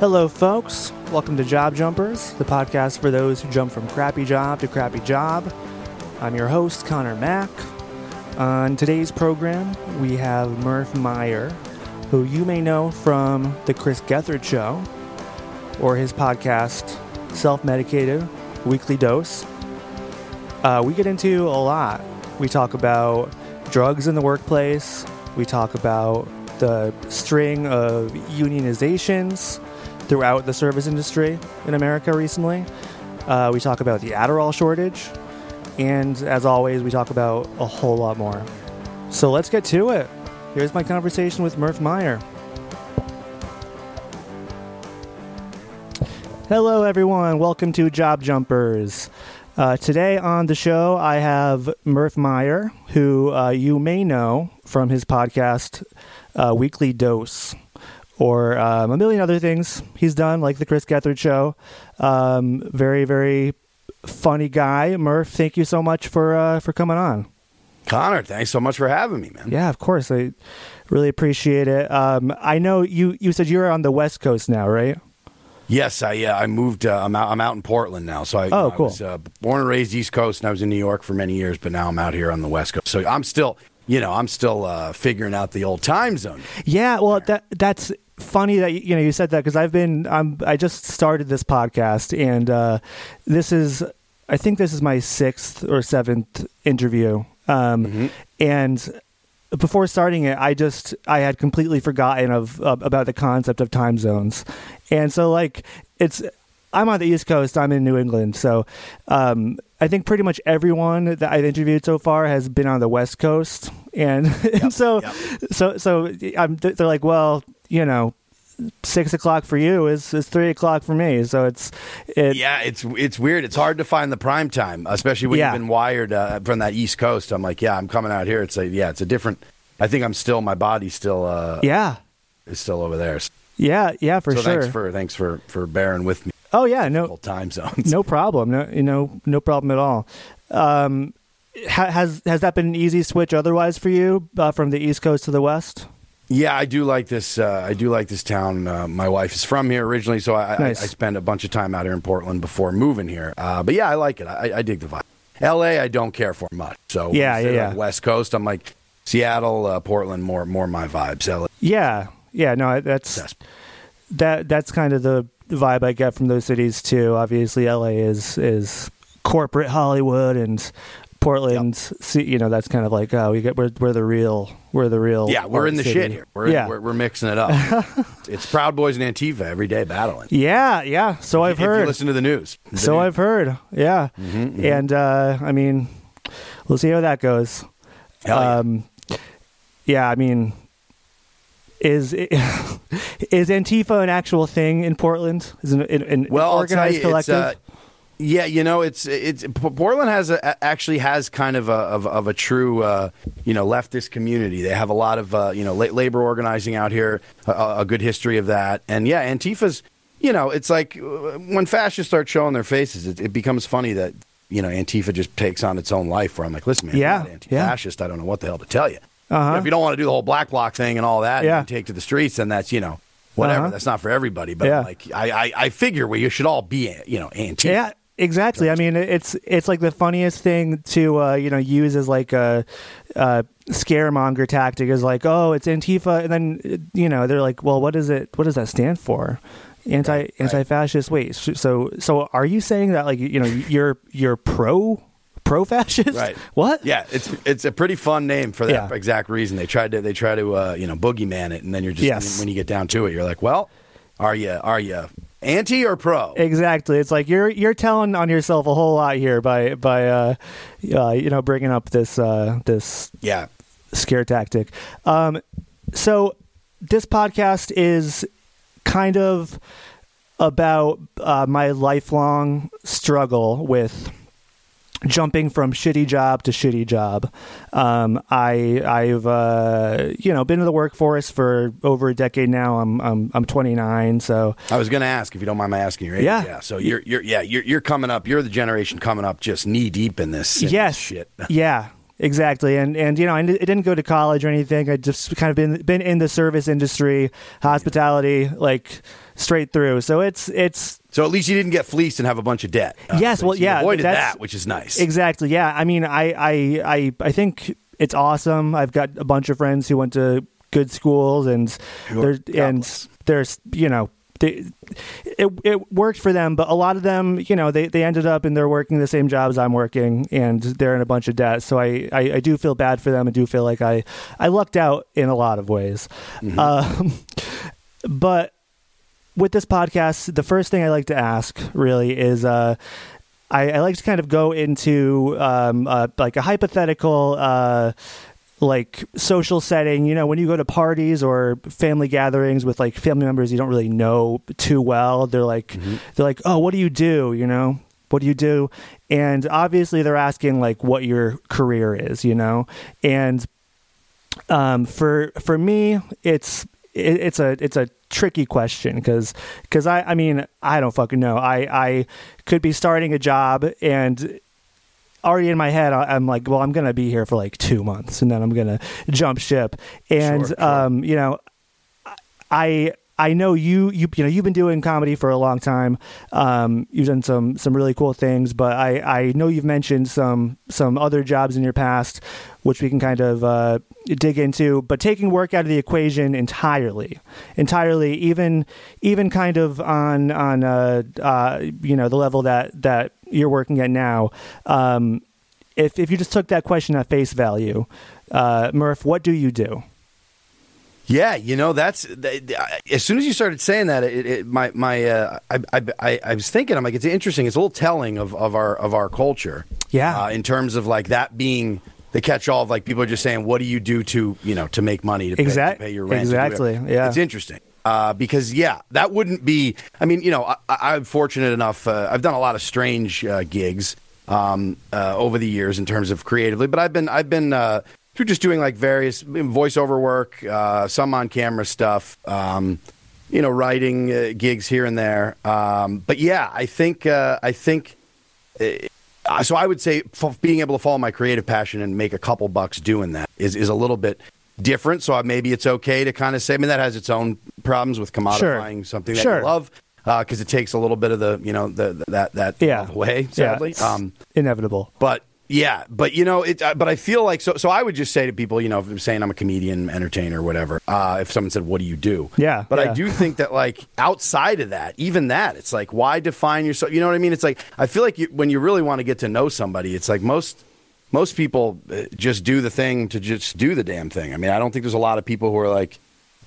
Hello, folks. Welcome to Job Jumpers, the podcast for those who jump from crappy job to crappy job. I'm your host, Connor Mack. On today's program, we have Murf Meyer, who you may know from The Chris Gethard Show or his podcast, Self Medicated Weekly Dose. Uh, we get into a lot. We talk about drugs in the workplace, we talk about the string of unionizations throughout the service industry in America recently. Uh, we talk about the Adderall shortage. And as always, we talk about a whole lot more. So let's get to it. Here's my conversation with Murf Meyer. Hello, everyone. Welcome to Job Jumpers. Uh, today on the show, I have Murf Meyer, who uh, you may know from his podcast, uh, Weekly Dose or um, a million other things he's done, like the Chris Gethard show. Um, very, very funny guy. Murf, thank you so much for uh, for coming on. Connor, thanks so much for having me, man. Yeah, of course. I really appreciate it. Um, I know you. You said you're on the West Coast now, right? Yes, I uh, I moved. Uh, I'm out. I'm out in Portland now. So I, oh, you know, cool. I was uh, born and raised East Coast, and I was in New York for many years. But now I'm out here on the West Coast. So I'm still, you know, I'm still uh, figuring out the old time zone. Yeah, well, that that's funny that you know you said that because I've been I'm I just started this podcast and uh, this is I think this is my sixth or seventh interview, um, Mm-hmm. and before starting it, I just I had completely forgotten of uh, about the concept of time zones, and so like it's I'm on the East Coast, I'm in New England, so um, I think pretty much everyone that I've interviewed so far has been on the West Coast, and, and so yep. so so I'm, they're like, well, you know, six o'clock for you is is three o'clock for me, so it's it, Yeah, it's it's weird. It's hard to find the prime time, especially when Yeah. you've been wired uh, from that East Coast. I'm like, yeah, I'm coming out here. It's like, yeah, it's a different. I think I'm still my body's still uh, yeah, is still over there. Yeah, yeah, for sure. thanks for thanks for for bearing with me. oh yeah, no, time zones. no problem, no, you know, no problem at all. Um, ha- has has that been an easy switch otherwise for you uh, from the East Coast to the West? Yeah, I do like this. Uh, I do like this town. Uh, my wife is from here originally, so I, Nice. I, I spent a bunch of time out here in Portland before moving here. Uh, but yeah, I like it. I, I dig the vibe. L.A. I don't care for much. So Yeah, yeah, yeah. West Coast, I'm like Seattle, uh, Portland, more more my vibes. L.A. Yeah, yeah, no, that's that that's kind of the vibe I get from those cities too. Obviously, LA is is corporate Hollywood, and Portland, see, you know, that's kind of like oh, we get we're we're the real we're the real Yeah, we're in the city. shit here. We're, yeah. we're we're mixing it up. it's Proud Boys and Antifa every day battling. yeah, yeah. So I've if you heard. listen to the news. The So news. I've heard. Yeah, Mm-hmm, and uh, I mean, we'll see how that goes. Hell yeah. Um, yeah, I mean, is is Antifa an actual thing in Portland? Is it an, an well, organized you, it's, collective? Yeah, you know, it's it's Portland has a, actually has kind of a of, of a true uh, you know leftist community. They have a lot of uh, you know la- labor organizing out here, a, a good history of that, and yeah, Antifa's. You know, it's like uh, when fascists start showing their faces, it, it becomes funny that you know Antifa just takes on its own life. Where I'm like, listen, man, Yeah, anti-fascist. I don't know what the hell to tell you. Uh-huh. If you don't want to do the whole black bloc thing and all that, Yeah. and take to the streets, then that's you know whatever. Uh-huh. That's not for everybody. But Yeah. like, I, I I figure we should all be you know anti. Yeah, exactly. I mean, it's it's like the funniest thing to uh, you know use as like a, a scaremonger tactic is like, oh, it's Antifa, and then you know they're like, well, what is it? What does that stand for? Anti Right, right. anti-fascist. Wait, so so are you saying that like you know you're you're pro pro fascist? Right. What? Yeah, it's it's a pretty fun name for that Yeah. exact reason. They tried to they try to uh, you know boogeyman it, and then you're just Yes. when you get down to it, you're like, well, are you are you anti or pro? Exactly. It's like you're you're telling on yourself a whole lot here by by uh, uh you know bringing up this uh this Yeah, scare tactic. Um, so this podcast is kind of about uh, my lifelong struggle with jumping from shitty job to shitty job. Um, I I've uh, you know been in the workforce for over a decade now. I'm I'm I'm 29, so I was going to ask if you don't mind my asking your age. Yeah. yeah. So you're you're yeah you're you're coming up. You're the generation coming up just knee deep in this. in this shit. yeah. Exactly, and and you know, I I didn't go to college or anything. I just kind of been been in the service industry, hospitality, like straight through. So it's it's So at least you didn't get fleeced and have a bunch of debt. Uh, Yes, so well, you yeah, avoided that's- that, which is nice. Exactly. Yeah. I mean, I, I, I, I think it's awesome. I've got a bunch of friends who went to good schools, and Sure. and there's you know. They, it it worked for them, but a lot of them, you know, they, they ended up and they're working the same jobs I'm working, and they're in a bunch of debt. So I, I, I do feel bad for them. I do feel like I I lucked out in a lot of ways. Um, but with this podcast, the first thing I like to ask really is uh, I, I like to kind of go into um, uh, like a hypothetical uh, like social setting. You know, when you go to parties or family gatherings with like family members you don't really know too well, they're like they're like, oh, what do you do? You know. What do you do? And obviously, they're asking like what your career is, you know. And um, for for me, it's it, it's a it's a tricky question because because I I mean I don't fucking know. I I could be starting a job and already in my head I'm like, well, I'm gonna be here for like two months and then I'm gonna jump ship. And Sure, sure. um, you know, I I know you you you know you've been doing comedy for a long time. Um, you've done some some really cool things, but I I know you've mentioned some some other jobs in your past, which we can kind of uh, dig into. But taking work out of the equation entirely, entirely, even even kind of on on uh, uh, you know the level that that you're working at now. Um, if if you just took that question at face value, uh, Murf, what do you do? Yeah, you know that's th- th- as soon as you started saying that, it, it, my my uh, I, I, I I was thinking, I'm like, it's interesting. It's a little telling of, of our of our culture. Yeah. uh, in terms of like that being the catch-all of like people are just saying, what do you do to you know to make money to pay, to pay your rent? exactly, yeah. it's interesting. Uh, because yeah, that wouldn't be. I mean, you know, I, I- I'm fortunate enough. Uh, I've done a lot of strange uh, gigs um, uh, over the years in terms of creatively, but I've been I've been uh, through just doing like various voiceover work, uh, some on camera stuff. Um, you know, writing uh, gigs here and there. Um, but yeah, I think uh, I think uh, so I would say f- being able to follow my creative passion and make a couple bucks doing that is, is a little bit different. So maybe it's okay to kind of say, I mean, that has its own problems with commodifying something that Sure. you love because it takes a little bit of the, you know, the, that, that Yeah. away, Yeah, sadly. it's um, inevitable. but yeah, but you know, it. Uh, but I feel like so. So I would just say to people, you know, if I'm saying I'm a comedian, entertainer, whatever. Uh, if someone said, "What do you do?" Yeah, But yeah. I do think that like outside of that, even that, it's like why define yourself? You know what I mean? It's like I feel like you, when you really want to get to know somebody, it's like most most people uh, just do the thing to just do the damn thing. I mean, I don't think there's a lot of people who are like.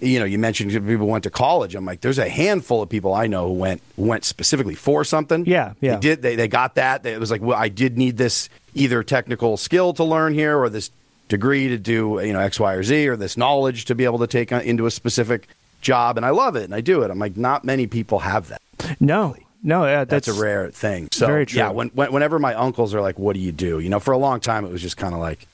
You know, you mentioned people went to college. I'm like, there's a handful of people I know who went went specifically for something. Yeah, yeah. They did they, they got that. It was like, well, I did need this either technical skill to learn here or this degree to do, you know, X, Y, or Z, or this knowledge to be able to take on- into a specific job. And I love it and I do it. I'm like, not many people have that. No, no, yeah, That's, that's, a rare thing. So, very true. yeah, when, when, whenever my uncles are like, what do you do? You know, for a long time, it was just kind of like,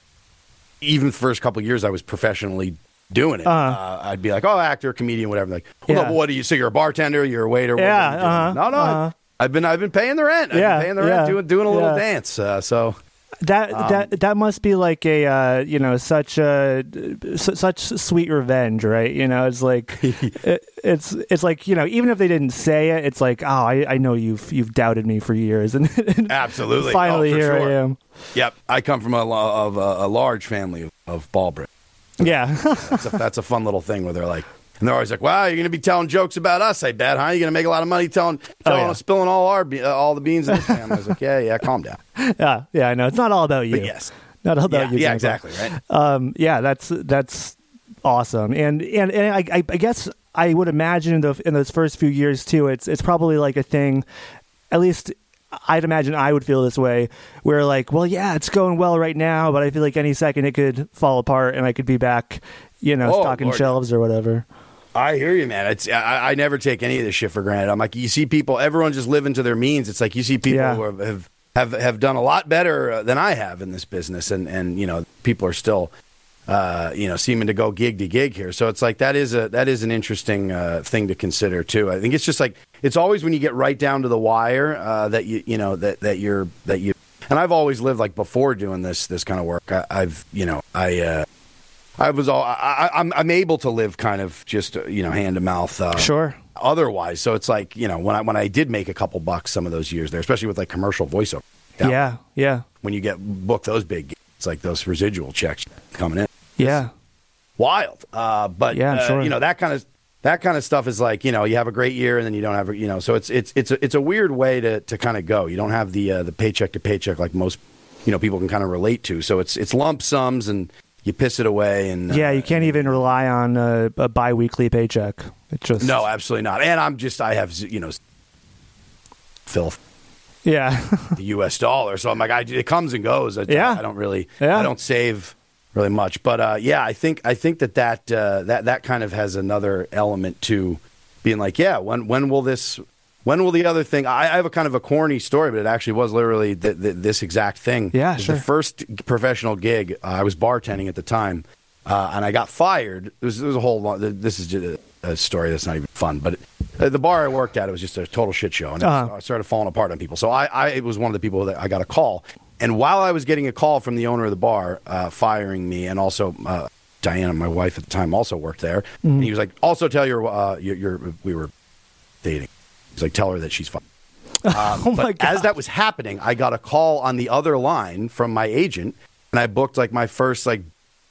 even the first couple of years I was professionally doing it, Uh-huh. uh, I'd be like, oh, actor, comedian, whatever. Like, well, no, Yeah. but what do you? So you're a bartender, you're a waiter. Yeah, are you doing? uh-huh, no, no, uh-huh. I've been I've been paying the rent. I've Yeah, been paying the yeah, rent, doing doing a little yeah. dance. Uh, so that Um, that that must be like a uh, you know such a su- such sweet revenge, right? You know, it's like it, it's it's like you know even if they didn't say it, it's like oh I, I know you've you've doubted me for years, and absolutely, finally Oh, here sure. I am. Yep, I come from a of a, a large family of, of ball. Yeah, That's a, that's a fun little thing where they're like, and they're always like, "Wow, you're going to be telling jokes about us, I bet, huh? You're going to make a lot of money telling, telling Oh, yeah. spilling all our be- uh, all the beans in this family." I was like, "Yeah, yeah, calm down." yeah, yeah. I know it's not all about you. But yes, not all about yeah, you. yeah, exactly, right. um, yeah, that's that's awesome, and and, and I, I, I guess I would imagine in, the, in those first few years too, it's it's probably like a thing. At least I'd imagine I would feel this way, where like, well, yeah, it's going well right now, but I feel like any second it could fall apart, and I could be back, you know, Oh, stocking Lord. shelves or whatever. I hear you, man. It's I, I never take any of this shit for granted. I'm like, you see people, everyone just living to their means. It's like you see people Yeah. who have, have have done a lot better uh, than I have in this business, and and you know, people are still. Uh, you know, seeming to go gig to gig here, so it's like that is a that is an interesting uh, thing to consider too. I think it's just like it's always when you get right down to the wire uh, that you you know that that you're that you and I've always lived like before doing this this kind of work. I, I've you know I uh, I was all I, I, I'm I'm able to live kind of just uh, you know hand to mouth. Uh, Sure. otherwise. So it's like you know when I when I did make a couple bucks some of those years there, especially with like commercial voiceover. Yeah, yeah, When you get booked those big, it's like those residual checks coming in. Yeah. Wild. Uh, but Yeah, I'm uh, sure. you know that kind of that kind of stuff is like you know you have a great year and then you don't have you know so it's it's it's a, it's a weird way to to kind of go. You don't have the uh, the paycheck to paycheck like most you know people can kind of relate to. So it's it's lump sums and you piss it away and uh, Yeah, you can't even rely on a, a biweekly paycheck. It just No, absolutely not. And I'm just I have you know filth Yeah, the U.S. dollar, so I'm like I, it comes and goes. I, Yeah. I don't really Yeah. I don't save really much, but uh, yeah, I think I think that that uh, that that kind of has another element to being like, yeah, when when will this? When will the other thing? I, I have a kind of a corny story, but it actually was literally th- th- this exact thing. Yeah, sure. The first professional gig, uh, I was bartending at the time, uh, and I got fired. It was, it was a whole. Long, this is just a, a story that's not even fun, but uh, the bar I worked at, it was just a total shit show, and it Uh-huh. I started falling apart on people. So I, I it was one of the people that I got a call, and while I was getting a call from the owner of the bar uh, firing me, and also uh, Diana, my wife at the time, also worked there, and he was like, "Also tell your uh, your, your we were dating." He's like, "Tell her that she's fine." Um, Oh my but as that was happening, I got a call on the other line from my agent, and I booked like my first like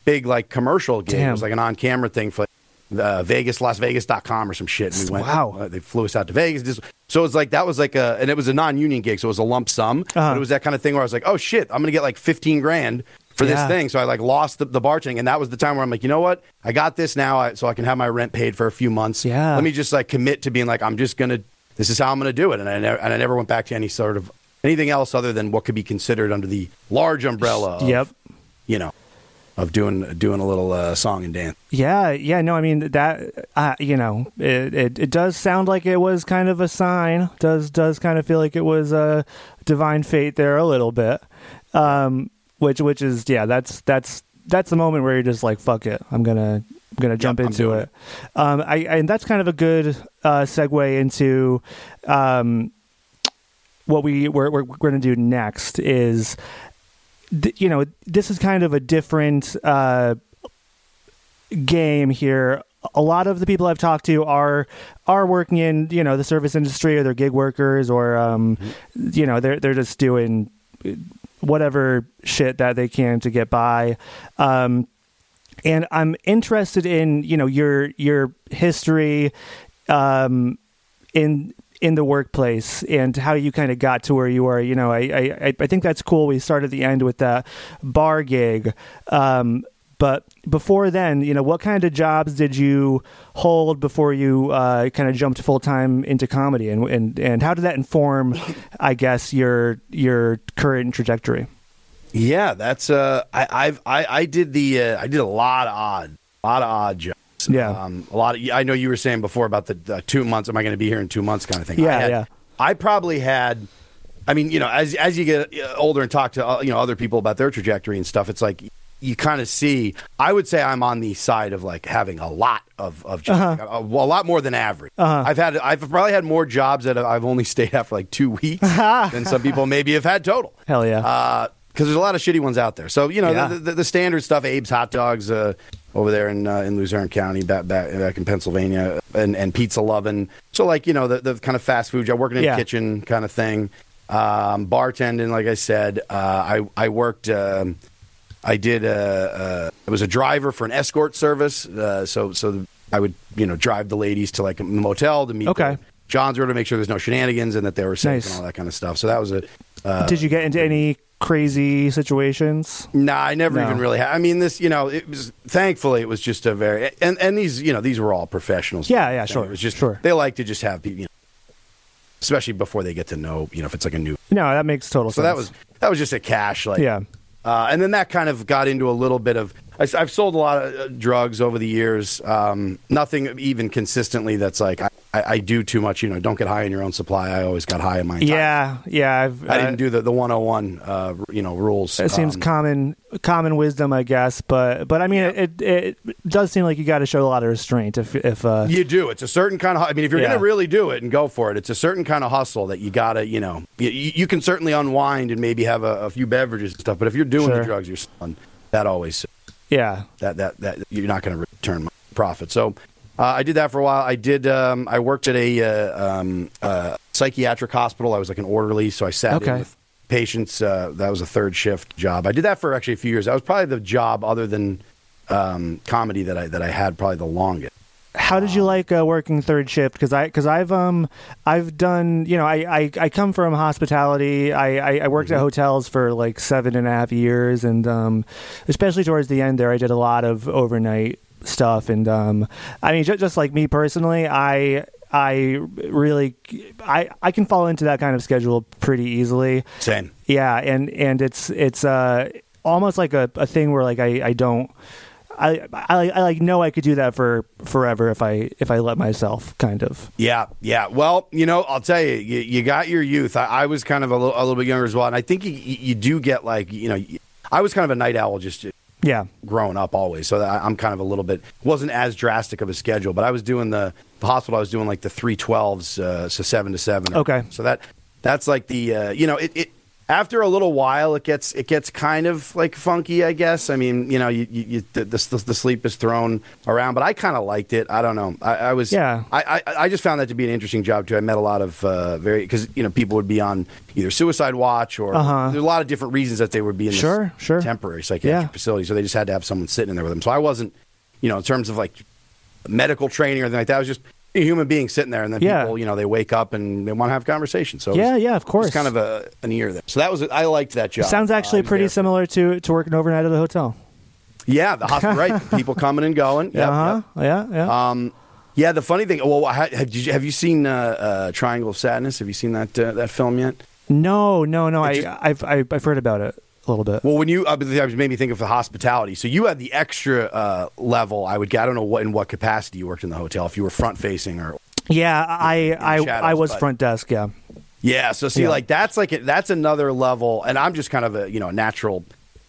big like commercial gig. It was like an on camera thing for like, uh, Vegas, LasVegas.com or some shit. And we went. Wow. uh, they flew us out to Vegas. Just- So it was like that was like a, and it was a non-union gig, so it was a lump sum. Uh-huh. But it was that kind of thing where I was like, oh shit, I'm gonna get like 15 grand for Yeah. this thing. So I like lost the, the bartending, and that was the time where I'm like, you know what, I got this now, I, so I can have my rent paid for a few months. Yeah. Let me just like commit to being like, I'm just gonna, this is how I'm gonna do it, and I never, and I never went back to any sort of anything else other than what could be considered under the large umbrella. Of, Yep. You know, of doing doing a little uh, song and dance. Yeah, yeah, no, I mean that. Uh, you know, it, it it does sound like it was kind of a sign. Does does kind of feel like it was a divine fate there a little bit. Um, which which is yeah, that's that's that's the moment where you're just like, fuck it, I'm gonna I'm gonna jump I'm into doing it. Um, I and that's kind of a good uh, segue into um what we we're we're, we're going to do next is th- you know this is kind of a different uh game here a lot of the people I've talked to are are working in you know the service industry or they're gig workers or um, you know they're they're just doing whatever shit that they can to get by. Um, and I'm interested in you know your your history um, in in the workplace and how you kind of got to where you are. You know, I I, I think that's cool. We start at the end with that bar gig. Um, but before then, you know, what kind of jobs did you hold before you uh, kind of jumped full time into comedy, and, and and how did that inform, I guess, your your current trajectory? Yeah, that's uh, I, I've I, I did the uh, I did a lot of odd, a lot of odd jobs. Yeah. um, a lot of. I know you were saying before about the, the two months. Am I going to be here in two months? Kind of thing. Yeah, I had- yeah. I probably had. I mean, you know, as as you get uh, older and talk to uh, you know other people about their trajectory and stuff, it's like you kind of see. I would say I'm on the side of like having a lot of of jobs, Uh-huh. a, a lot more than average. I've had I've probably had more jobs that I've only stayed at for like two weeks than some people maybe have had total Hell yeah! because there's a lot of shitty ones out there. So you know Yeah. the, the, the standard stuff, Abe's hot dogs uh, over there in uh, in Luzerne County, back, back back in Pennsylvania, and, and pizza loving. So like you know the, the kind of fast food job, working in Yeah. a kitchen kind of thing, um, bartending. Like I said, uh, I I worked. Um, I did. Uh, uh, I was a driver for an escort service. Uh, so so I would you know drive the ladies to like a motel to meet. Okay. the John's to make sure there's no shenanigans and that they were safe Nice. and all that kind of stuff. So that was a. Uh, did you get into any crazy situations? Nah, I never No. even really. Had, I mean, this, you know, it was thankfully it was just a very and and these, you know, these were all professionals. Yeah, yeah, sure, It was just sure. they like to just have people, you know, especially before they get to know, you know, if it's like a new. No, that makes total So sense. that was that was just a cash, like Yeah. Uh, and then that kind of got into a little bit of. I, have sold a lot of uh, drugs over the years. Um, nothing even consistently that's like I, I, do too much. You know, don't get high in your own supply. I always got high in my. yeah, yeah. I've, I uh, didn't do the the 101, uh, you know, rules. It seems Um, common common wisdom, I guess, but but I mean, it, it it does seem like you got to show a lot of restraint if if uh, You do. It's a certain kind of. I mean, if you're Yeah. going to really do it and go for it, it's a certain kind of hustle that you gotta. You know, you, you can certainly unwind and maybe have a, a few beverages and stuff. But if you're doing Sure. the drugs, you're selling. That always yeah that that that you're not going to return my profit. So Uh, I did that for a while. I did. Um, I worked at a uh, um, uh, psychiatric hospital. I was like an orderly, so I sat Okay. in with patients. Uh, that was a third shift job. I did that for actually a few years. That was probably the job other than um, comedy that I that I had probably the longest. How did you like uh, working third shift? Because I because I've um I've done you know I I, I come from hospitality. I I, I worked at hotels for like seven and a half years, and um especially towards the end there, I did a lot of overnight stuff. And um I mean just, just like me personally, I. I really, I I can fall into that kind of schedule pretty easily. Same. Yeah, and and it's it's uh almost like a, a thing where like I, I don't I, I I like know I could do that for forever if I if I let myself kind of. Yeah, yeah. Well, you know, I'll tell you, you, you got your youth. I, I was kind of a little, a little bit younger as well, and I think you, you do get like, you know, I was kind of a night owl just Yeah. growing up always, so I, I'm kind of a little bit wasn't as drastic of a schedule, but I was doing the the hospital. I was doing like the three twelves, uh, so seven to seven. or- Okay. so that that's like the uh, you know it. it after a little while, it gets it gets kind of like funky, I guess. I mean, you know, you, you, you the, the the sleep is thrown around, but I kind of liked it. I don't know. I, I was Yeah. I, I I just found that to be an interesting job too. I met a lot of uh, very because you know people would be on either suicide watch or Uh-huh. there's a lot of different reasons that they would be in this Sure, sure. temporary psychiatric Yeah. facility, so they just had to have someone sitting in there with them. So I wasn't, you know, in terms of like medical training or anything like that. I was just a human being sitting there, and then Yeah. people, you know, they wake up and they want to have conversation. So Yeah, was- yeah, of course, it's kind of a an ear there. So that was I liked that job. Sounds Uh, actually pretty there. similar to to working overnight at a hotel. Yeah, the hospital, right? People coming and going. Yep, uh huh. Yeah, yeah. Um, yeah, the funny thing. Well, have you, have you seen uh, uh, Triangle of Sadness? Have you seen that uh, that film yet? no, no, no. I just- I've I've heard about it a little bit. Well, when you uh, made me think of the hospitality. So you had the extra uh, level. I would. I don't know what in what capacity you worked in the hotel. If you were front facing or yeah, I I shadows, I was but- front desk. Yeah. yeah. So see, Yeah. like that's like that's another level. And I'm just kind of a you know natural,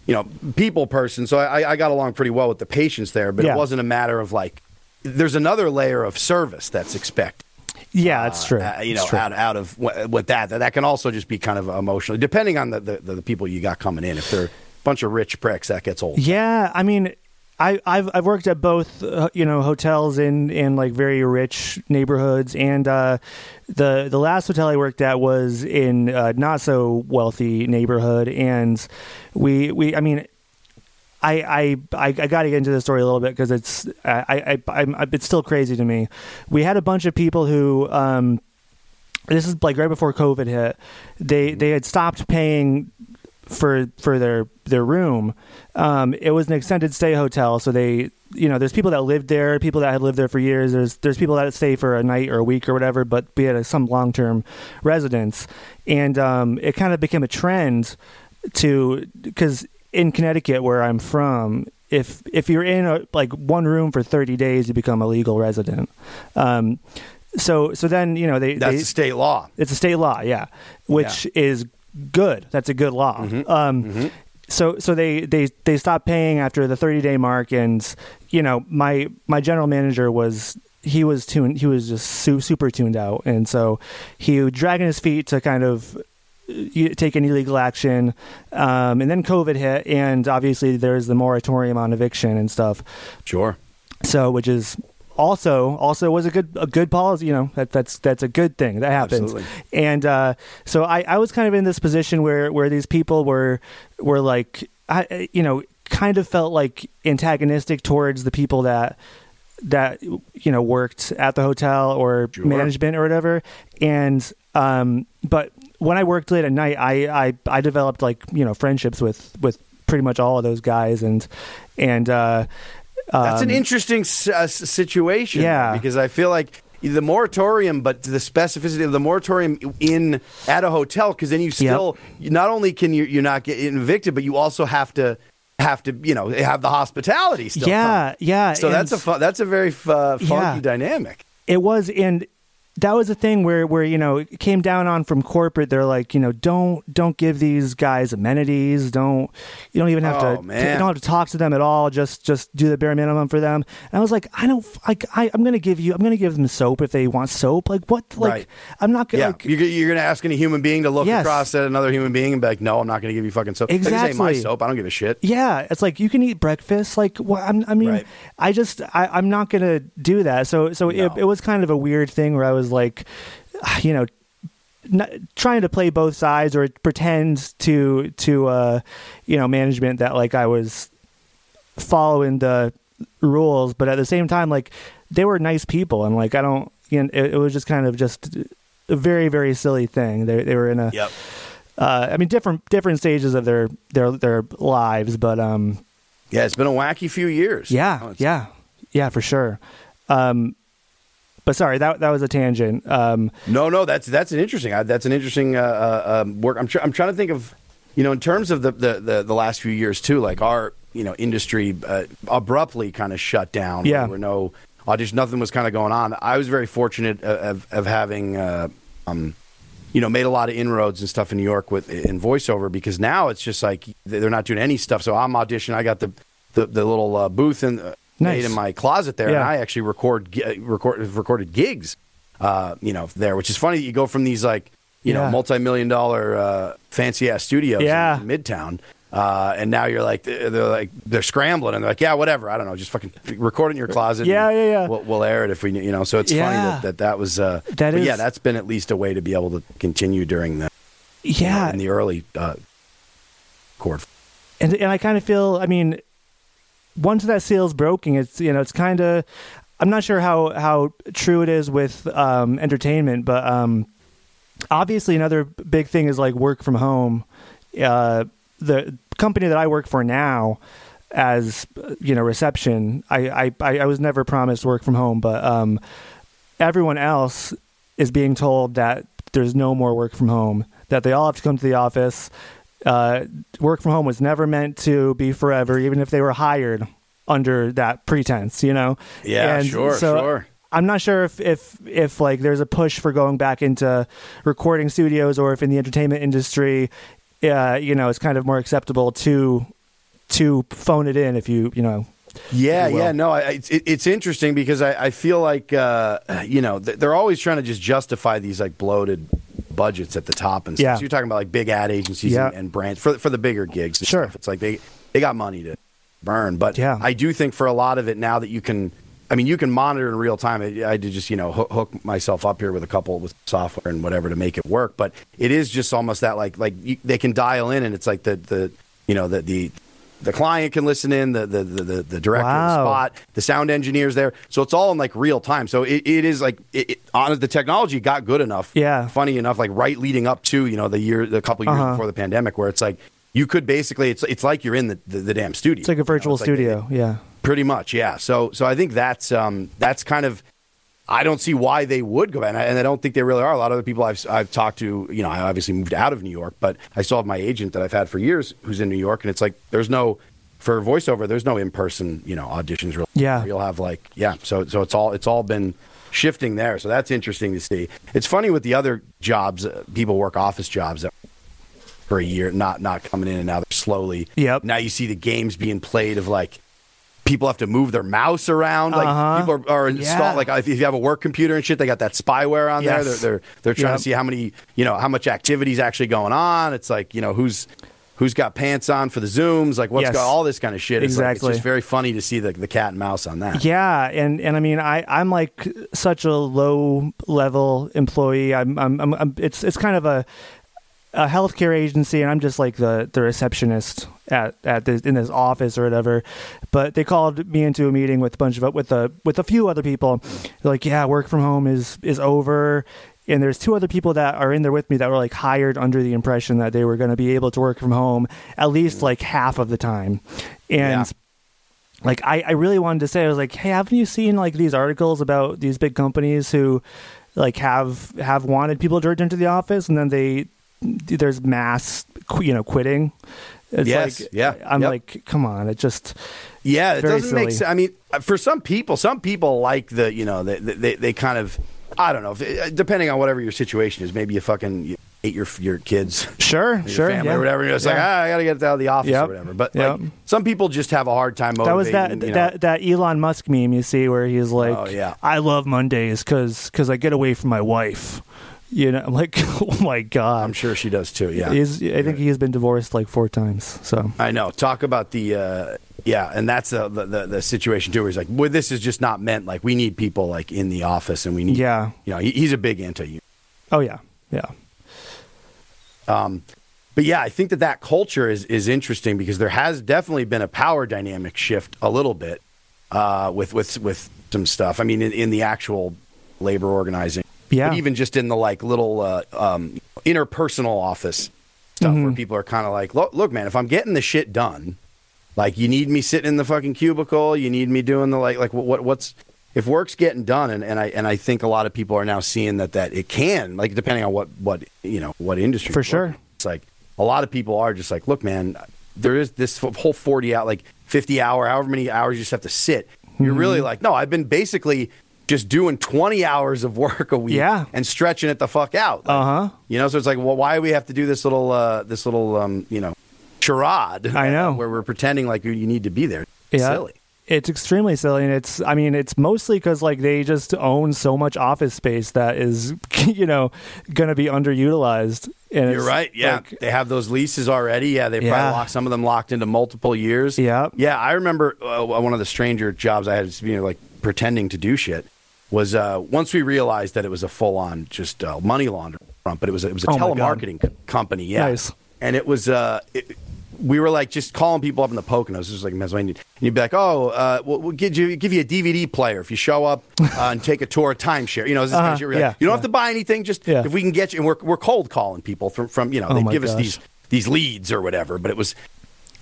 you know, people person. So I, I got along pretty well with the patients there. But Yeah. it wasn't a matter of like. There's another layer of service that's expected. Yeah, that's true. Uh, you know, true. out, out of with that, that can also just be kind of emotional, depending on the, the, the people you got coming in. If they're a bunch of rich pricks, that gets old. Yeah, I mean, I, I've I've worked at both, uh, you know, hotels in in like very rich neighborhoods, and uh, the the last hotel I worked at was in a not so wealthy neighborhood, and we we I mean. I I, I, I got to get into the story a little bit because it's I, I I'm, it's still crazy to me. We had a bunch of people who um, this is like right before COVID hit. They they had stopped paying for for their their room. Um, it was an extended stay hotel, so they you know there's people that lived there, people that had lived there for years. There's there's people that stay for a night or a week or whatever, but we had a, some long term residents, and um, it kind of became a trend to because in Connecticut where I'm from. If if you're in a, like one room for 30 days, you become a legal resident. Um, so so then you know they That's they, the state law. it's a state law, yeah, which is good. That's a good law. Mm-hmm. Um, So so they they they stopped paying after the 30 day mark, and you know my my general manager was he was tuned he was just su- super tuned out, and so he was dragging his feet to kind of take any legal action. Um, and then COVID hit, and obviously there's the moratorium on eviction and stuff. Sure. So, which is also also was a good a good policy. You know that that's that's a good thing that happens. Absolutely. And uh, so I, I was kind of in this position where where these people were were like I you know kind of felt like antagonistic towards the people that that you know worked at the hotel or Sure. management or whatever and um but when i worked late at night i i i developed like you know friendships with with pretty much all of those guys and and uh That's an um, interesting s- uh, situation. Yeah. Because I feel like the moratorium, but the specificity of the moratorium in at a hotel, because then you still you not only can you you not get evicted, but you also have to have to you know have the hospitality still. yeah come. yeah So that's a fun, that's a very f- uh, funky Yeah. dynamic. it was and that was a thing where where you know it came down on from corporate they're like you know don't don't give these guys amenities don't you don't even have Oh, to man. you don't have to talk to them at all just just do the bare minimum for them and i was like i don't like I, i'm gonna give you i'm gonna give them soap if they want soap like what like Right. i'm not gonna Yeah, like you're, you're going to ask any human being to look Yes. across at another human being and be like, "No, I'm not going to give you fucking soap." Like, this ain't my soap. I don't give a shit. Yeah, it's like you can eat breakfast. Like, what? I'm, I mean, Right. I just, I, I'm not gonna do that. So, so No. it, it was kind of a weird thing where I was like, you know, not, trying to play both sides or pretend to, to, uh, you know, management that like I was following the rules, but at the same time, like they were nice people, and like I don't, you know, it, it was just kind of just a very, very silly thing. They, they were in a, Yep. uh, I mean, different different stages of their their their lives, but um, Yeah, it's been a wacky few years. yeah, Oh, yeah, yeah, for sure. Um, but sorry, that that was a tangent. Um, No, no, that's that's an interesting. uh, That's an interesting uh, uh, um, work. I'm tr- I'm trying to think of, you know, in terms of the the, the, the last few years too. Like our you know industry uh, abruptly kind of shut down. Yeah. there were no auditions. Nothing was kind of going on. I was very fortunate of of, of having. Uh, um, you know, made a lot of inroads and stuff in New York with in voiceover because now it's just like they're not doing any stuff. So I'm auditioning. I got the the, the little uh, booth in, Nice. made in my closet there, and I actually record record recorded gigs. Uh, you know, there, which is funny. that You go from these like you Yeah. know multi million dollar uh, fancy ass studios Yeah. in, Midtown. Uh, and now you're like they're like they're scrambling and they're like yeah whatever I don't know just fucking record it in your closet Yeah, yeah, yeah. we'll, we'll air it if we you know so it's funny that that, that was uh That yeah that's been at least a way to be able to continue during the you know, yeah, in the early uh, chord. and and I kind of feel. I mean, once that seal's broken, it's you know, it's kind of. I'm not sure how how true it is with um, entertainment, but um, obviously another big thing is like work from home. Uh, the company that I work for now, as you know, reception. I I I was never promised work from home, but um, everyone else is being told that there's no more work from home. That they all have to come to the office. Uh, work from home was never meant to be forever, even if they were hired under that pretense. You know. Yeah, And sure, so sure. I'm not sure if, if if like there's a push for going back into recording studios or if in the entertainment industry, uh, you know, it's kind of more acceptable to to phone it in if you you know. Yeah, yeah, no, I, it's it, it's interesting because I, I feel like uh, you know th- they're always trying to just justify these like bloated budgets at the top and stuff. Yeah. So you're talking about like big ad agencies Yeah. and, and brands for for the bigger gigs. and Sure. stuff. it's like they they got money to burn, but Yeah. I do think for a lot of it now that you can. I mean, you can monitor in real time. I, I did just, you know, hook, hook myself up here with a couple with software and whatever to make it work. But it is just almost that, like, like you, they can dial in, and it's like the, the, you know, the, the, the client can listen in, the, the, the, the, director of the spot, the sound engineers there. So it's all in like real time. So it, it is like it, it, on the technology got good enough. Yeah. Funny enough, like right leading up to you know the year, the couple years Uh-huh. before the pandemic, where it's like you could basically it's it's like you're in the the, the damn studio. It's like a You know, virtual like studio. yeah. Pretty much, yeah. So, so I think that's um, that's kind of. I don't see why they would go back, and I, and I don't think they really are. A lot of the people I've I've talked to, you know, I obviously moved out of New York, but I still have my agent that I've had for years, who's in New York, and it's like there's no for voiceover, there's no in person, you know, auditions. Really. Yeah. you'll have like yeah. So, so it's all it's all been shifting there. So that's interesting to see. It's funny with the other jobs, uh, people work office jobs that for a year, not not coming in, and now they're slowly. Yep. Now you see the games being played of like people have to move their mouse around. Like Uh-huh. people are, are installed. Yeah. Like if you have a work computer and shit, they got that spyware on there. They're they're they're trying Yep. to see how many you know how much activity is actually going on. It's like you know who's. Who's got pants on for the zooms? Like what's Yes. got all this kind of shit? It's, like, Exactly. it's just very funny to see the, the cat and mouse on that. Yeah, and and I mean, I I'm like such a low level employee. I'm I'm, I'm, I'm it's it's kind of a a healthcare agency, and I'm just like the the receptionist at at this, in this office or whatever. But they called me into a meeting with a bunch of with a with a few other people. They're like, yeah, work from home is is over. And there's two other people that are in there with me that were like hired under the impression that they were going to be able to work from home at least mm-hmm. like half of the time. And Yeah. like I, I really wanted to say i was like hey haven't you seen like these articles about these big companies who like have have wanted people to return to the office and then they there's mass you know quitting it's Yes, like yeah, i'm yep. like come on it just Yeah, it doesn't make sense. I mean, for some people, some people like the you know they they, they kind of I don't know. If, uh, depending on whatever your situation is, maybe you fucking you hate your your kids, Sure, your sure, family, yeah. or whatever. You're just like, ah, I gotta get out of the office Yep. or whatever. But Yep. like, some people just have a hard time That was that you know. that that Elon Musk meme you see where he's like, Oh, yeah. "I love Mondays because because I get away from my wife." You know, I'm like, oh my god. I'm sure she does too. Yeah, He's, I think he's been divorced like four times. So I know. Talk about the uh, yeah, and that's the, the the the situation too. Where he's like, well, this is just not meant like we need people like in the office, and we need yeah. you know he, he's a big anti. Oh yeah. Yeah. Um, but yeah, I think that that culture is is interesting because there has definitely been a power dynamic shift a little bit uh, with with with some stuff. I mean, in, in the actual labor organizing, Yeah. but even just in the like little uh, um, interpersonal office stuff Mm-hmm. where people are kind of like, look, look, man, if I'm getting the shit done, like you need me sitting in the fucking cubicle, you need me doing the like like what what's if work's getting done and, and I and I think a lot of people are now seeing that that it can like depending on what what you know what industry For sure. in. it's like a lot of people are just like look man there is this whole 40 out like 50 hour however many hours you just have to sit you're Mm-hmm. really like no I've been basically just doing 20 hours of work a week Yeah. and stretching it the fuck out Like, Uh-huh. you know so it's like well why do we have to do this little uh this little um you know charade I know. where we're pretending like you need to be there Yeah. silly It's extremely silly, and it's. I mean, it's mostly because like they just own so much office space that is, you know, going to be underutilized. And You're right. Yeah, like, they have those leases already. Yeah, they Yeah. probably locked some of them locked into multiple years. Yeah. yeah. I remember uh, one of the stranger jobs I had, you know, like pretending to do shit. Was uh, once we realized that it was a full on just uh, money laundering front, but it was a, it was a Oh telemarketing co- company. Yeah, Nice. and it was uh, it, we were like just calling people up in the Poconos. This was like Pennsylvania. And you'd be like, "Oh, uh, we'll, we'll give you give you a DVD player if you show up uh, and take a tour of timeshare." You know, Uh-huh, of shit. you're yeah, like, you don't yeah. have to buy anything. Just Yeah. if we can get you, and we're we're cold calling people from from you know Oh they my give us these these leads or whatever. But it was,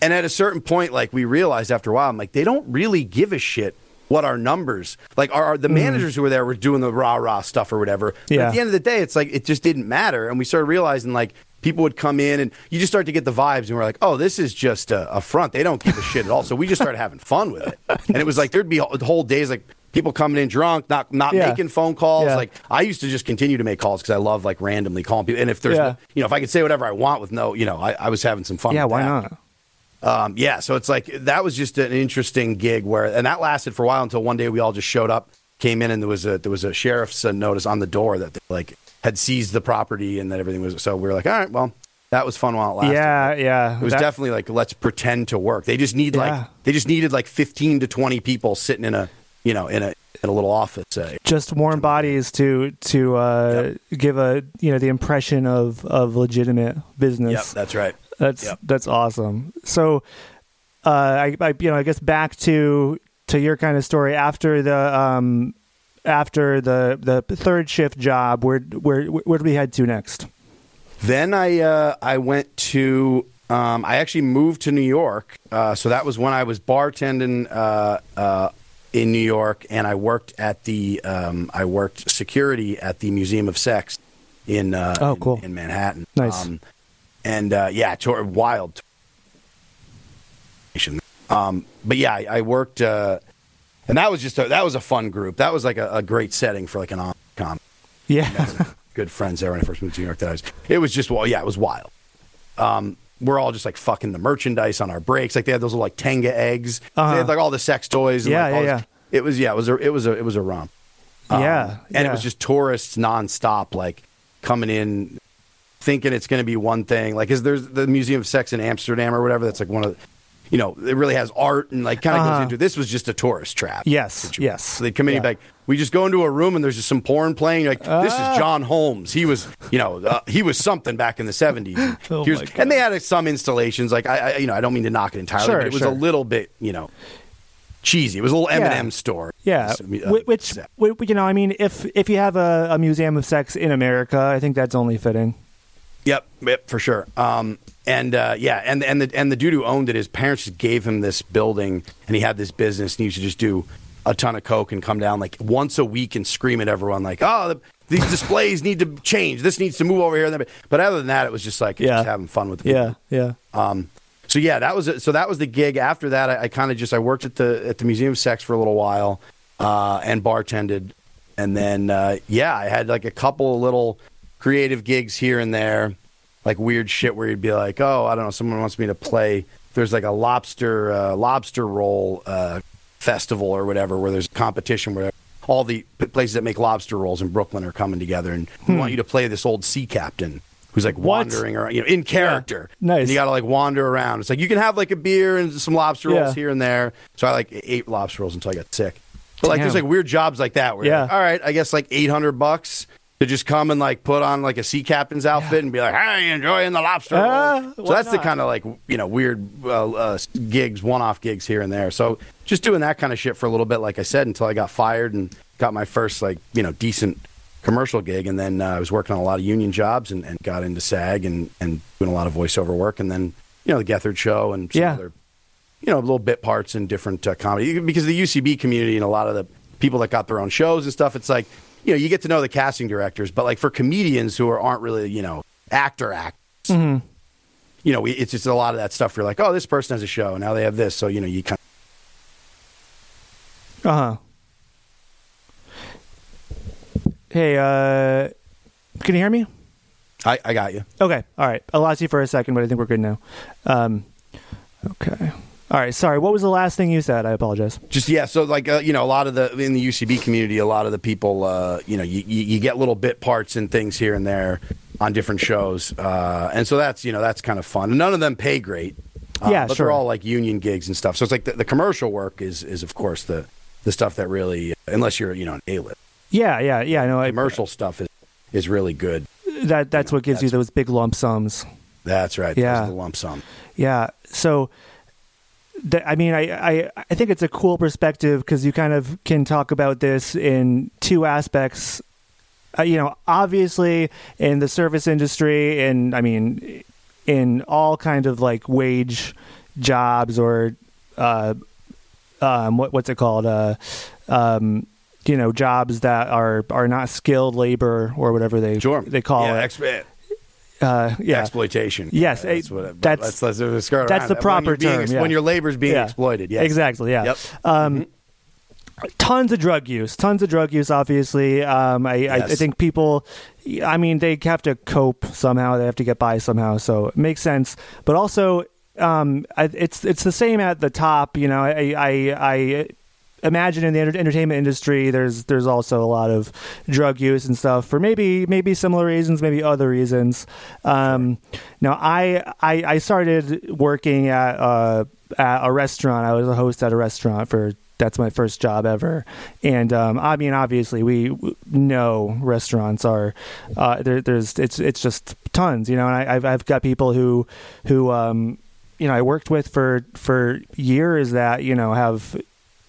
and at a certain point, like we realized after a while, I'm like, they don't really give a shit what our numbers like are, are the mm. managers who were there were doing the rah rah stuff or whatever. But. Yeah. at the end of the day, it's like it just didn't matter, and we started realizing like people would come in and you just start to get the vibes, and we're like, oh, this is just a, a front. They don't give a shit at all. So we just started having fun with it, and it was like there'd be whole- days like. People coming in drunk, not not Yeah. making phone calls. Yeah. Like I used to just continue to make calls because I love like randomly calling people. And if there's, Yeah. no, you know, if I could say whatever I want with no, you know, I, I was having some fun. yeah. Why that. not? Um, yeah, so it's like that was just an interesting gig where, and that lasted for a while until one day we all just showed up, came in, and there was a there was a sheriff's notice on the door that they, like had seized the property and that everything was. So we were like, all right, well, that was fun while it lasted. Yeah. Yeah. It was That- definitely like let's pretend to work. They just need Yeah. like they just needed like fifteen to twenty people sitting in a you know in a in a little office. Uh, just warm bodies to to uh, give a you know the impression of of legitimate business. yep, that's right. That's Yep. that's awesome. So, uh, I, I you know I guess back to to your kind of story after the um after the the third shift job. Where where where did we head to next? Then I uh, I went to um, I actually moved to New York. Uh, so that was when I was bartending uh, uh, in New York, and I worked at the um, I worked security at the Museum of Sex in uh, Oh, in- cool. in, Manhattan. Nice. Um, and uh, yeah, tour, wild. Um, but yeah, I, I worked, uh, and that was just a, that was a fun group. That was like a, a great setting for like an on com Yeah, good friends there when I first moved to New York. That I was, it was just well, yeah, it was wild. Um, we're all just like fucking the merchandise on our breaks. Like they had those little like Tenga eggs. Uh-huh. They had like all the sex toys. And, Yeah, like, all yeah, this- It was yeah, it was a it was a it was a romp. Um, Yeah, and yeah. it was just tourists nonstop, like coming in, thinking it's going to be one thing. Like, is there's the Museum of Sex in Amsterdam or whatever? That's like one of, the, you know, it really has art and like kind of Uh-huh. goes into. This was just a tourist trap. Yes, situation. yes. So they come in Yeah. and be like, we just go into a room and there's just some porn playing. You're like, this Ah. is John Holmes. He was, you know, uh, he was something back in the '70s. Oh Here's- my God. and they had uh, some installations. Like, I, I, you know, I don't mean to knock it entirely, Sure, but it was sure. a little bit, you know, cheesy. It was a little Yeah. M&M store. yeah. Uh, Wh- Which, you know, I mean, if if you have a, a museum of sex in America, I think that's only fitting. Yep, yep, for sure. Um, and uh, yeah, and and the and the dude who owned it, his parents just gave him this building, and he had this business, and he used to just do a ton of coke and come down like once a week and scream at everyone like, "Oh, the, these displays need to change. This needs to move over here." But other than that, it was just like Yeah. just having fun with the people. Yeah, yeah. Um, so yeah, that was it. so that was the gig. After that, I, I kind of just I worked at the at the Museum of Sex for a little while uh, and bartended, and then uh, yeah, I had like a couple of little creative gigs here and there, like weird shit where you'd be like, oh, I don't know, someone wants me to play. There's like a lobster uh, lobster roll uh, festival or whatever, where there's a competition where all the p- places that make lobster rolls in Brooklyn are coming together, and we want you to play this old sea captain who's like What? wandering around, you know, in character. Nice. And you got to like wander around. It's like you can have like a beer and some lobster rolls Yeah. here and there. So I like ate lobster rolls until I got sick. But like, there's like weird jobs like that where, Yeah. like, all right, I guess like 800 bucks to just come and like put on like a sea captain's outfit and be like, hey, enjoying the lobster roll. So why that's the not? kind of like, you know, weird uh, uh, gigs, one off gigs here and there. So just doing that kind of shit for a little bit, like I said, until I got fired and got my first like, you know, decent commercial gig. And then uh, I was working on a lot of union jobs and, and got into SAG and, and doing a lot of voiceover work. And then, you know, the Gethard show and some Yeah. other you know, little bit parts in different uh, comedy because the UCB community and a lot of the people that got their own shows and stuff. It's like you know you get to know the casting directors, but like for comedians who are, aren't really you know actor actors, Mm-hmm. you know, we- it's just a lot of that stuff. You're like, oh, this person has a show now they have this, so you know you kind of. Uh huh. Hey, uh, can you hear me? I, I got you. Okay. All right. I lost you for a second, but I think we're good now. Um, okay. All right. Sorry. What was the last thing you said? I apologize. Just yeah, so like uh, you know, a lot of the in the UCB community, a lot of the people, uh, you know, you, you, you get little bit parts and things here and there on different shows, uh, and so that's you know that's kind of fun. And none of them pay great, uh, Yeah, but sure. they're all like union gigs and stuff. So it's like the, the commercial work is is of course the the stuff that really, unless you're you know an A list, Yeah. Yeah. Yeah. No. I, commercial stuff is is really good. that that's what gives you those big lump sums. That's right. Yeah. Those are the lump sum. Yeah. So, th- I mean, I, I, I think it's a cool perspective because you kind of can talk about this in two aspects. Uh, you know, obviously in the service industry, and I mean, in all kind of like wage jobs or, uh, um, what what's it called? Uh, um, you know, jobs that are are not skilled labor or whatever they Sure. they call yeah, it. Uh, yeah. exploitation. Yes, Yeah, that's what. that's- let's that's around the proper when being term, ex- yeah. when your labor's being Yeah. exploited. Yes, Exactly. Yeah. Yep. Um, Tons of drug use. Tons of drug use. Obviously, um, I, I, I think people. I mean, they have to cope somehow. They have to get by somehow. So it makes sense. But also, um, I, it's it's the same at the top. You know, I I, I imagine in the entertainment industry, there's there's also a lot of drug use and stuff for maybe maybe similar reasons, maybe other reasons. Um, Now, I, I I started working at, uh, at a restaurant. I was a host at a restaurant for that's my first job ever. And um, I mean, obviously, we know restaurants are uh, there, there's it's it's just tons, you know. And I, I've I've got people who who um, you know I worked with for for years that you know have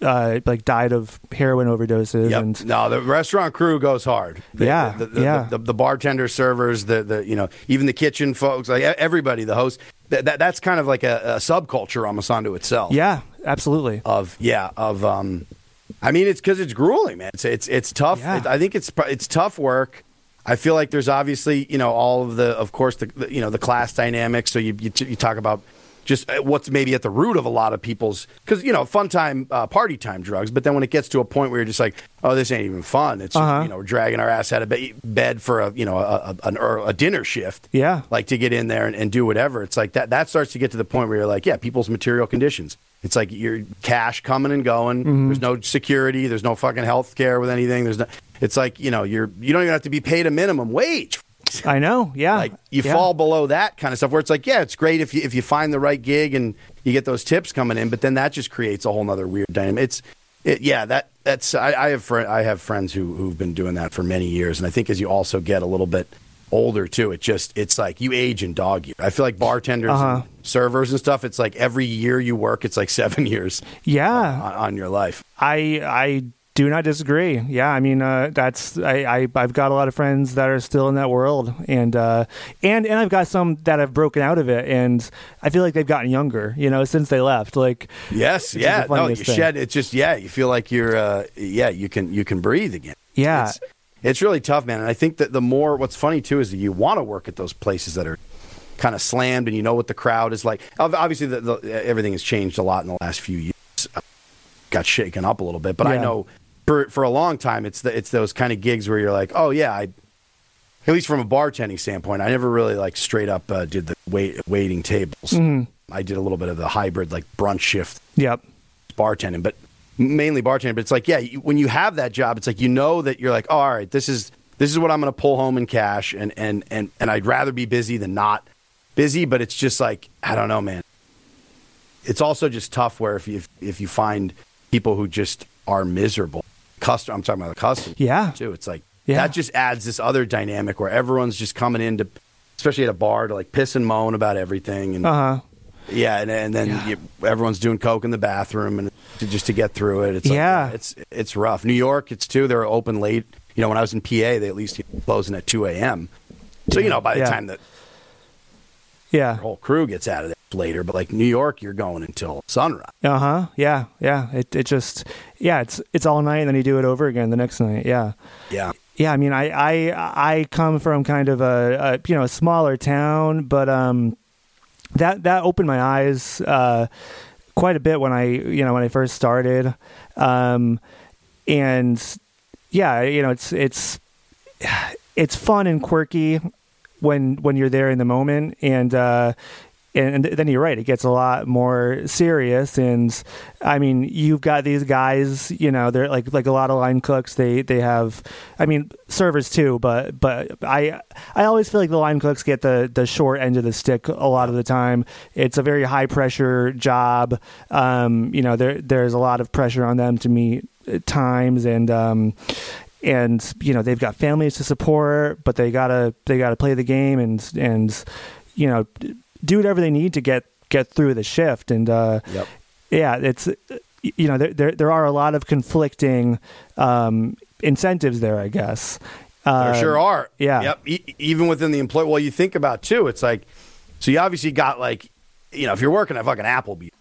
uh, like died of heroin overdoses Yep. and no, the restaurant crew goes hard. The, Yeah, the, the, yeah. The, the, bartender, servers, the, the you know even the kitchen folks, like everybody, the host. That, that that's kind of like a, a subculture almost onto itself. yeah, absolutely. Of yeah of um, I mean it's because it's grueling, man. It's it's it's tough. Yeah. It- I think it's it's tough work. I feel like there's obviously you know all of the of course the, the you know the class dynamics. So you you, t- you talk about just uh, what's maybe at the root of a lot of people's because you know fun time uh, party time drugs, but then when it gets to a point where you're just like, oh, this ain't even fun. It's Uh-huh. you know we're dragging our ass out of be- bed for a you know a, a, a dinner shift. Yeah. like to get in there and, and do whatever. It's like that. That starts to get to the point where you're like, yeah, people's material conditions. It's like your cash coming and going. Mm-hmm. There's no security. There's no fucking health care with anything. There's no. It's like you know you're you don't even have to be paid a minimum wage. I know. Yeah, Like you Yeah. fall below that kind of stuff where it's like yeah, it's great if you if you find the right gig and you get those tips coming in, but then that just creates a whole nother weird dynamic. It's it, yeah that that's I, I have fr- I have friends who who've been doing that for many years, and I think as you also get a little bit older too, it just it's like you age and dog year. I feel like bartenders, Uh-huh. and servers, and stuff. It's like every year you work, it's like seven years Yeah, on, on your life. I I do not disagree. Yeah, I mean uh, that's I, I I've got a lot of friends that are still in that world, and uh, and and I've got some that have broken out of it, and I feel like they've gotten younger. You know, since they left. Like Yes, yeah, no, you thing. shed. It's just yeah, you feel like you're uh, yeah, you can you can breathe again. Yeah. it's, it's really tough, man. And I think that the more what's funny too is that you want to work at those places that are kind of slammed, and you know what the crowd is like. Obviously, the, the, everything has changed a lot in the last few years. Got shaken up a little bit, but I know for for a long time, it's the, it's those kind of gigs where you're like, oh yeah, I. At least from a bartending standpoint, I never really like straight up uh, did the wait, waiting tables. I did a little bit of the hybrid like brunch shift Yep. bartending, but mainly bartending. But it's like, yeah, you, when you have that job, it's like you know that you're like, oh, all right, this is this is what I'm going to pull home in cash, and and and and I'd rather be busy than not busy. But it's just like I don't know, man. It's also just tough where if you if, if you find people who just are miserable, custom. I'm talking about the customer Yeah. too. It's like Yeah. that just adds this other dynamic where everyone's just coming in to, especially at a bar, to like piss and moan about everything and. Uh huh. Yeah, and, and then you, everyone's doing coke in the bathroom, and to, just to get through it, it's like, Yeah. it's it's rough. New York, it's too. They're open late. You know, when I was in PA, they at least closing at two a.m. So you know, by the Yeah. time that Yeah. the whole crew gets out of there later, but like New York, you're going until sunrise. Uh huh. Yeah. Yeah. It it just yeah. It's it's all night, and then you do it over again the next night. Yeah. Yeah, Yeah. I mean, I I I come from kind of a, a you know a smaller town, but um, that that opened my eyes uh quite a bit when I you know when I first started, um, and yeah, you know it's it's it's fun and quirky when when you're there in the moment and uh and, and then you're right it gets a lot more serious and i mean you've got these guys you know they're like like a lot of line cooks they they have i mean servers too but but i i always feel like the line cooks get the the short end of the stick a lot of the time. It's a very high pressure job um you know there there's a lot of pressure on them to meet uh, times and um and you know they've got families to support, but they gotta they gotta play the game and and you know do whatever they need to get get through the shift. And uh, yep. yeah, it's you know there there, there are a lot of conflicting um, incentives there, I guess. Uh, There sure are. yeah. Yep. E- even within the employee, well, you think about too. It's like, so you obviously got like, you know, if you're working at fucking Applebee's,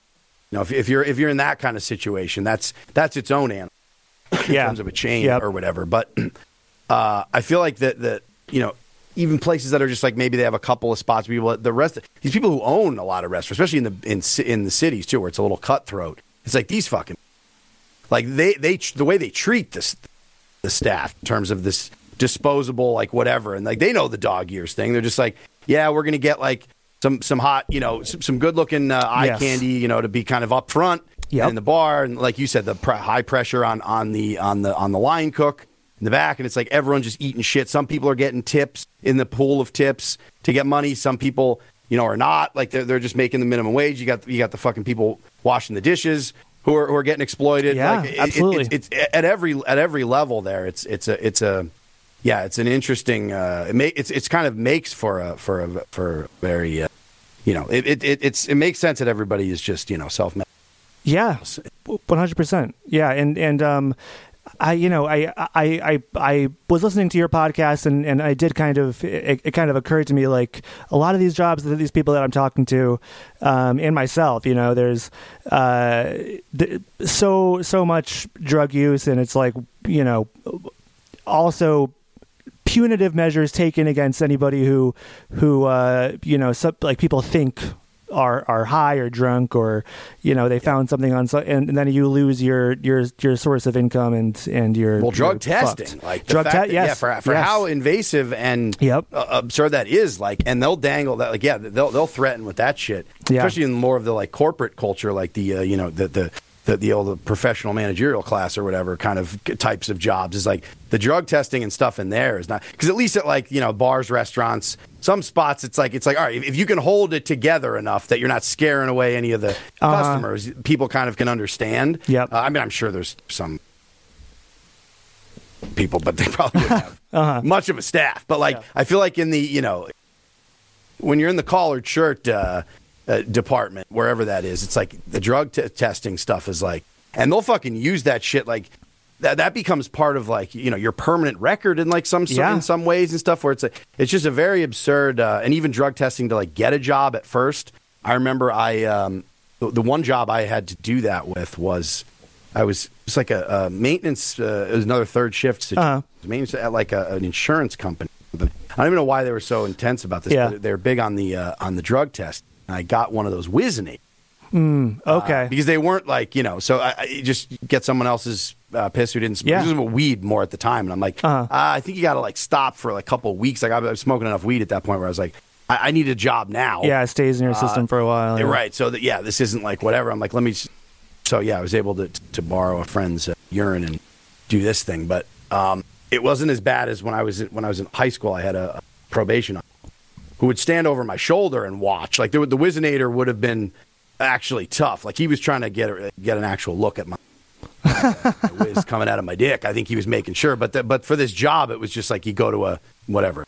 you know, if, if you're if you're in that kind of situation, that's that's its own animal in Yeah. terms of a chain Yep. or whatever. But uh, I feel like that that you know. Even places that are just like maybe they have a couple of spots. People, the rest, of these people who own a lot of restaurants, especially in the in in the cities too, where it's a little cutthroat. It's like these fucking, like they they the way they treat this the staff in terms of this disposable like whatever and like they know the dog years thing they're just like yeah we're gonna get like some some hot you know some, some good looking uh, eye Yes. candy you know to be kind of up front Yep. in the bar and like you said the pr- high pressure on on the on the on the line cook in the back and it's like everyone's just eating shit some people are getting tips in the pool of tips to get money some people you know are not like they're, they're just making the minimum wage you got you got the fucking people washing the dishes who are, who are getting exploited Yeah, like, it- it- absolutely. it's, it's at every at every level there. It's it's a it's a yeah, it's an interesting. Uh, it ma- it's it's kind of makes for a for a for a very uh, you know it, it, it it's it makes sense that everybody is just you know self. Yeah, one hundred percent. Yeah, and and um, I you know I I I I was listening to your podcast and and I did kind of it, it kind of occurred to me like a lot of these jobs that these people that I'm talking to, um, and myself, you know, there's uh, th- so so much drug use and it's like you know also punitive measures taken against anybody who who uh, you know some, like people think are are high or drunk or you know they found something on so and, and then you lose your your your source of income and and your Well, drug you're fucked. testing, like drug testing, yes, yeah, for for yes. how invasive and Yep. uh, absurd that is, like, and they'll dangle that, like, yeah, they'll they'll threaten with that shit, Yeah. especially in more of the like corporate culture, like the uh, you know the the. The, the old professional managerial class or whatever kind of types of jobs is like the drug testing and stuff in there is not because at least at like you know bars restaurants some spots it's like it's like all right if, you can hold it together enough that you're not scaring away any of the Uh-huh. customers people kind of can understand Yep. uh, I mean I'm sure there's some people, but they probably wouldn't have Uh-huh. much of a staff. But like, I feel like in the you know, when you're in the collared shirt uh, uh, department, wherever that is, it's like the drug t- testing stuff is like, and they'll fucking use that shit like. That, that becomes part of like you know your permanent record in like some Yeah. in some ways and stuff where it's like it's just a very absurd uh, and even drug testing to like get a job at first. I remember I um, the, the one job I had to do that with was I was it's like a, a maintenance. Uh, it was another third shift situation. Uh-huh. Maintenance at like a, an insurance company. I don't even know why they were so intense about this. Yeah. They're big on the uh, on the drug test. And I got one of those Whizzinator. Mm, okay. Uh, because they weren't like you know. So I, I just get someone else's uh, piss who didn't. Yeah. This was weed more at the time, and I'm like, Uh-huh. uh, I think you got to like stop for like a couple of weeks. Like I was smoking enough weed at that point where I was like, I, I need a job now. yeah, it stays in your system for a while. Yeah. Right. So that yeah, this isn't like whatever. I'm like, let me. s- So yeah, I was able to to borrow a friend's uh, urine and do this thing, but um, it wasn't as bad as when I was in, when I was in high school. I had a, a probation who would stand over my shoulder and watch. Like the the Whizzinator would have been actually tough. Like he was trying to get get an actual look at my. the whiz coming out of my dick. I think he was making sure, but the, but for this job, it was just like you go to a whatever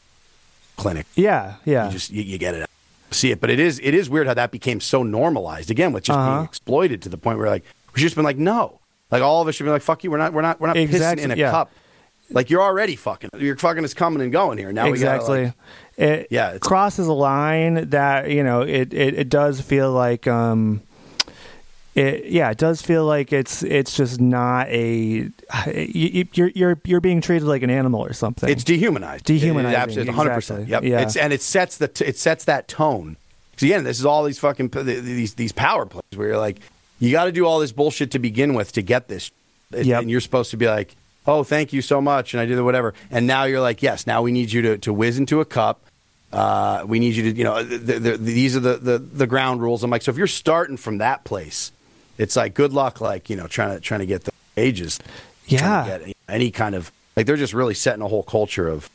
clinic Yeah, yeah. you just you, you get it see it but it is it is weird how that became so normalized again with just Uh-huh. being exploited to the point where like we've just been like no like all of us should be like fuck you we're not we're not we're not Exactly, pissing in a yeah. cup like you're already fucking your fucking is coming and going here now exactly. we gotta, like, it Yeah, it's- crosses a line that you know it, it, it does feel like um it yeah it does feel like it's it's just not a you, you're you're you're being treated like an animal or something. it's dehumanized Dehumanized. It- it absolutely 100% exactly. yep Yeah. it's and it sets the t- it sets that tone 'Cause again this is all these fucking these these power plays where you're like you got to do all this bullshit to begin with to get this Yep. and you're supposed to be like oh thank you so much and i did the whatever. And now you're like yes now we need you to, to whiz into a cup. Uh, we need you to you know th th th these are the, the the ground rules. I'm like so if you're starting from that place it's like good luck like you know trying to trying to get the ages Yeah. to get any, any kind of like they're just really setting a whole culture of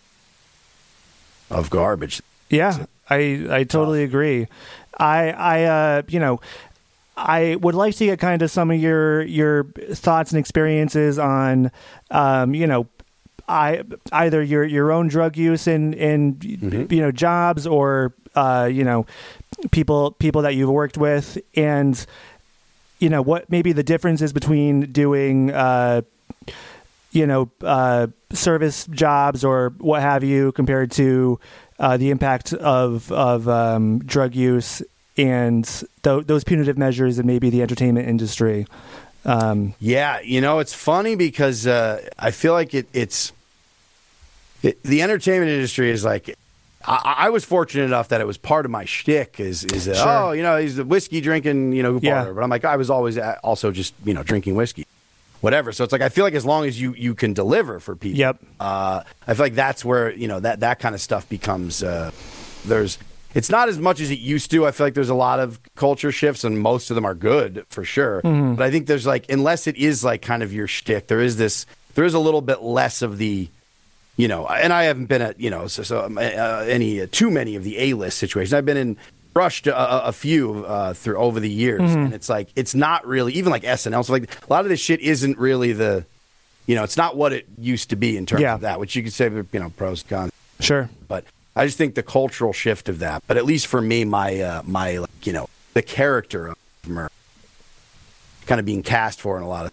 of garbage. Yeah, I I totally agree. I I uh you know I would like to get kind of some of your your thoughts and experiences on um you know I either your your own drug use in in you know jobs or uh you know people people that you've worked with. And you know what maybe the difference is between doing uh you know uh service jobs or what have you compared to uh, the impact of of um, drug use and th- those punitive measures and maybe the entertainment industry. Um, Yeah, you know, it's funny because uh, I feel like it, it's it, the entertainment industry is like. I, I was fortunate enough that it was part of my shtick. Is is Sure. oh you know he's the whiskey drinking you know Yeah. but I'm like I was always uh, also just you know drinking whiskey, whatever. So it's like I feel like as long as you you can deliver for people, Yep. Uh, I feel like that's where you know that that kind of stuff becomes. Uh, there's it's not as much as it used to. I feel like there's a lot of culture shifts, and most of them are good for sure. Mm-hmm. But I think there's like unless it is like kind of your shtick, there is this. There is a little bit less of the, you know. And I haven't been at you know so, so um, uh, any uh, too many of the A list situations. I've been in brushed a, a- a few uh, through over the years, Mm-hmm. and it's like it's not really even like SNL. So like a lot of this shit isn't really the. You know, it's not what it used to be in terms Yeah. of that, which you could say, you know, pros, cons sure. but I just think the cultural shift of that. But at least for me, my uh, my like, you know the character of Murf kind of being cast for in a lot of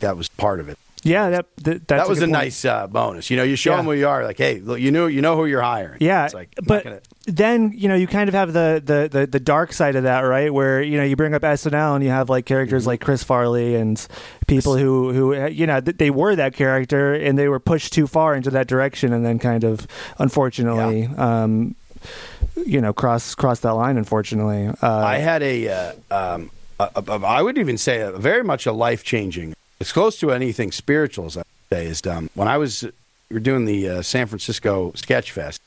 that was part of it. Yeah, that that, that's that was a, point. nice uh, bonus. You know, you show Yeah. them who you are. Like, hey, look, you know, you know who you're hiring. Yeah, it's like, but gonna- then you know you kind of have the, the the the dark side of that, right? Where you know you bring up SNL and you have like characters Mm-hmm. like Chris Farley and people who who you know th- they were that character and they were pushed too far into that direction and then kind of unfortunately um you know cross cross that line unfortunately uh I had a, uh, um, a, a, a, I would even say a, very much a life changing. It's close to anything spiritual, as I say. Is um, when I was we were doing the uh, San Francisco Sketch Fest,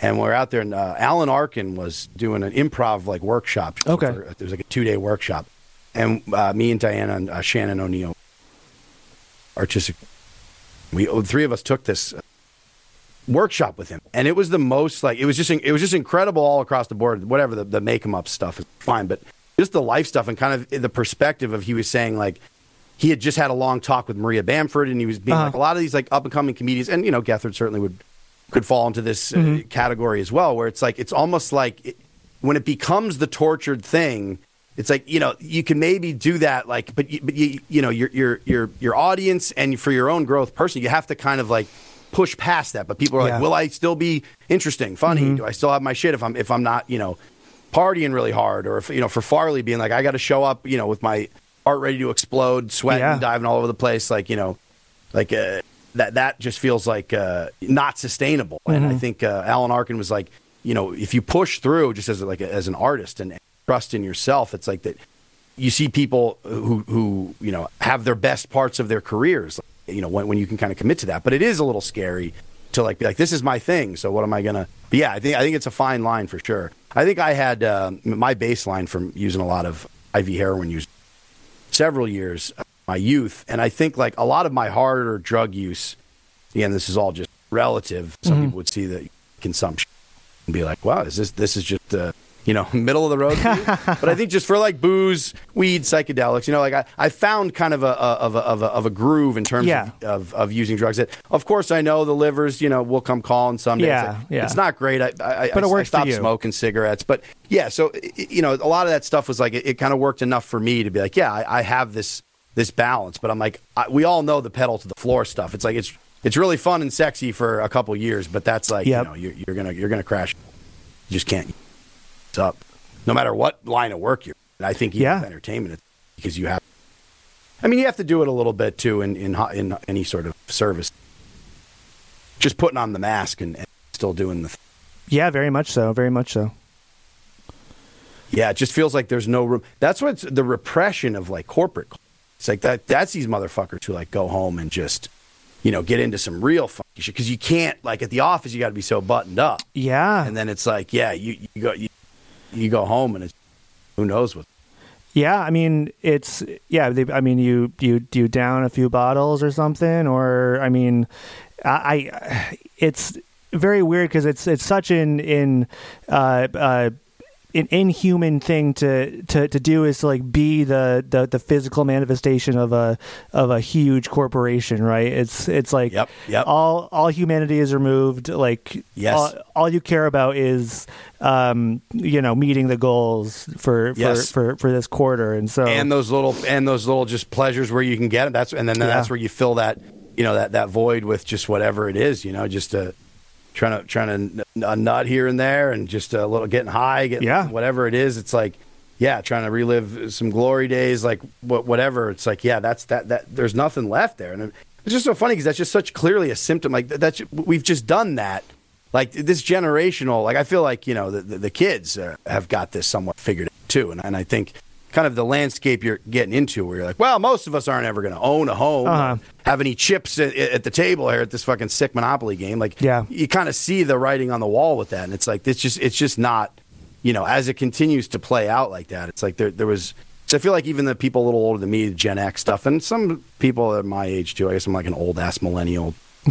and we are out there, and uh, Alan Arkin was doing an improv like workshop. Okay. for- there was like a two day workshop, and uh, me and Diana and uh, Shannon O'Neill, artistic, we the three of us took this workshop with him, and it was the most like it was just it was just incredible all across the board. Whatever the the make 'em up stuff is fine, but just the life stuff and kind of the perspective of he was saying like he had just had a long talk with Maria Bamford, and he was being Uh-huh. like a lot of these like up and coming comedians, and you know Gethard certainly would could fall into this uh, Mm-hmm. category as well, where it's like it's almost like it, when it becomes the tortured thing. It's like you know you can maybe do that like but you, but you you know your your your your audience and for your own growth personally you have to kind of like push past that but people are Yeah. like will I still be interesting funny do I still have my shit if I'm if I'm not you know partying really hard or if you know for Farley being like I got to show up you know with my heart ready to explode sweating Yeah. diving all over the place like you know like uh, that that just feels like uh, not sustainable and I think uh, Alan Arkin was like you know if you push through just as like a, as an artist and trust in yourself it's like that you see people who who you know have their best parts of their careers. You know when when you can kind of commit to that, but it is a little scary to like be like this is my thing. So what am I gonna? But yeah, I think I think it's a fine line for sure. I think I had uh, my baseline from using a lot of IV heroin use several years my youth, and I think like a lot of my harder drug use. Again, this is all just relative. Some mm-hmm. people would see the consumption and be like, "Wow, is this this is just uh, you know middle of the road?" but I think just for like booze, weed, psychedelics, you know, like I, I found kind of a, of a of a of a groove in terms yeah. of, of, of using drugs. That of course I know the livers, you know, will come calling someday. Yeah, it's, like, yeah. it's not great. I I, but it I, works I stopped for you. smoking cigarettes, but yeah, so you know, a lot of that stuff was like it, it kind of worked enough for me to be like, yeah, I, I have this this balance. But I'm like, I, we all know the pedal to the floor stuff. It's like it's it's really fun and sexy for a couple years, but that's like yep. you know you're, you're, gonna you're gonna crash. You just can't. Up, no matter what line of work you're. And I think yeah. entertainment because you have. I mean, you have to do it a little bit too in in, in any sort of service. Just putting on the mask and, and still doing the. Th- yeah, very much so. Very much so. Yeah, it just feels like there's no room. That's what's the repression of like corporate it's like that. That's these motherfuckers who like go home and just, you know, get into some real funky shit because you can't like at the office you got to be so buttoned up. Yeah. And then it's like, yeah, you, you go you, you go home and it's who knows what. Yeah, I mean it's yeah. They, I mean you you you down a few bottles or something, or I mean, I, I it's very weird because it's it's such an in uh, uh, an inhuman thing to, to, to do is to like be the, the, the physical manifestation of a of a huge corporation, right? It's it's like yep, yep. all all humanity is removed. Like yes. all, all you care about is um, you know meeting the goals for yes. for, for, for this quarter, and so and those little and those little just pleasures where you can get it. That's and then yeah. that's where you fill that you know that that void with just whatever it is. You know, just a trying to trying to a nut here and there, and just a little getting high, getting yeah. whatever it is. It's like yeah, trying to relive some glory days, like whatever. It's like yeah, that's that that. There's nothing left there, and it's just so funny because that's just such clearly a symptom. Like that's we've just done that. Like this generational, like I feel like you know the the, the kids uh, have got this somewhat figured out too, and and I think kind of the landscape you're getting into where you're like, well, most of us aren't ever going to own a home, uh-huh. have any chips at, at, the table here at this fucking sick Monopoly game. Like, yeah. you kind of see the writing on the wall with that. And it's like, it's just, it's just not, you know, as it continues to play out like that, it's like there, there was, so I feel like even the people a little older than me, Gen X stuff, and some people at my age too, I guess I'm like an old ass millennial.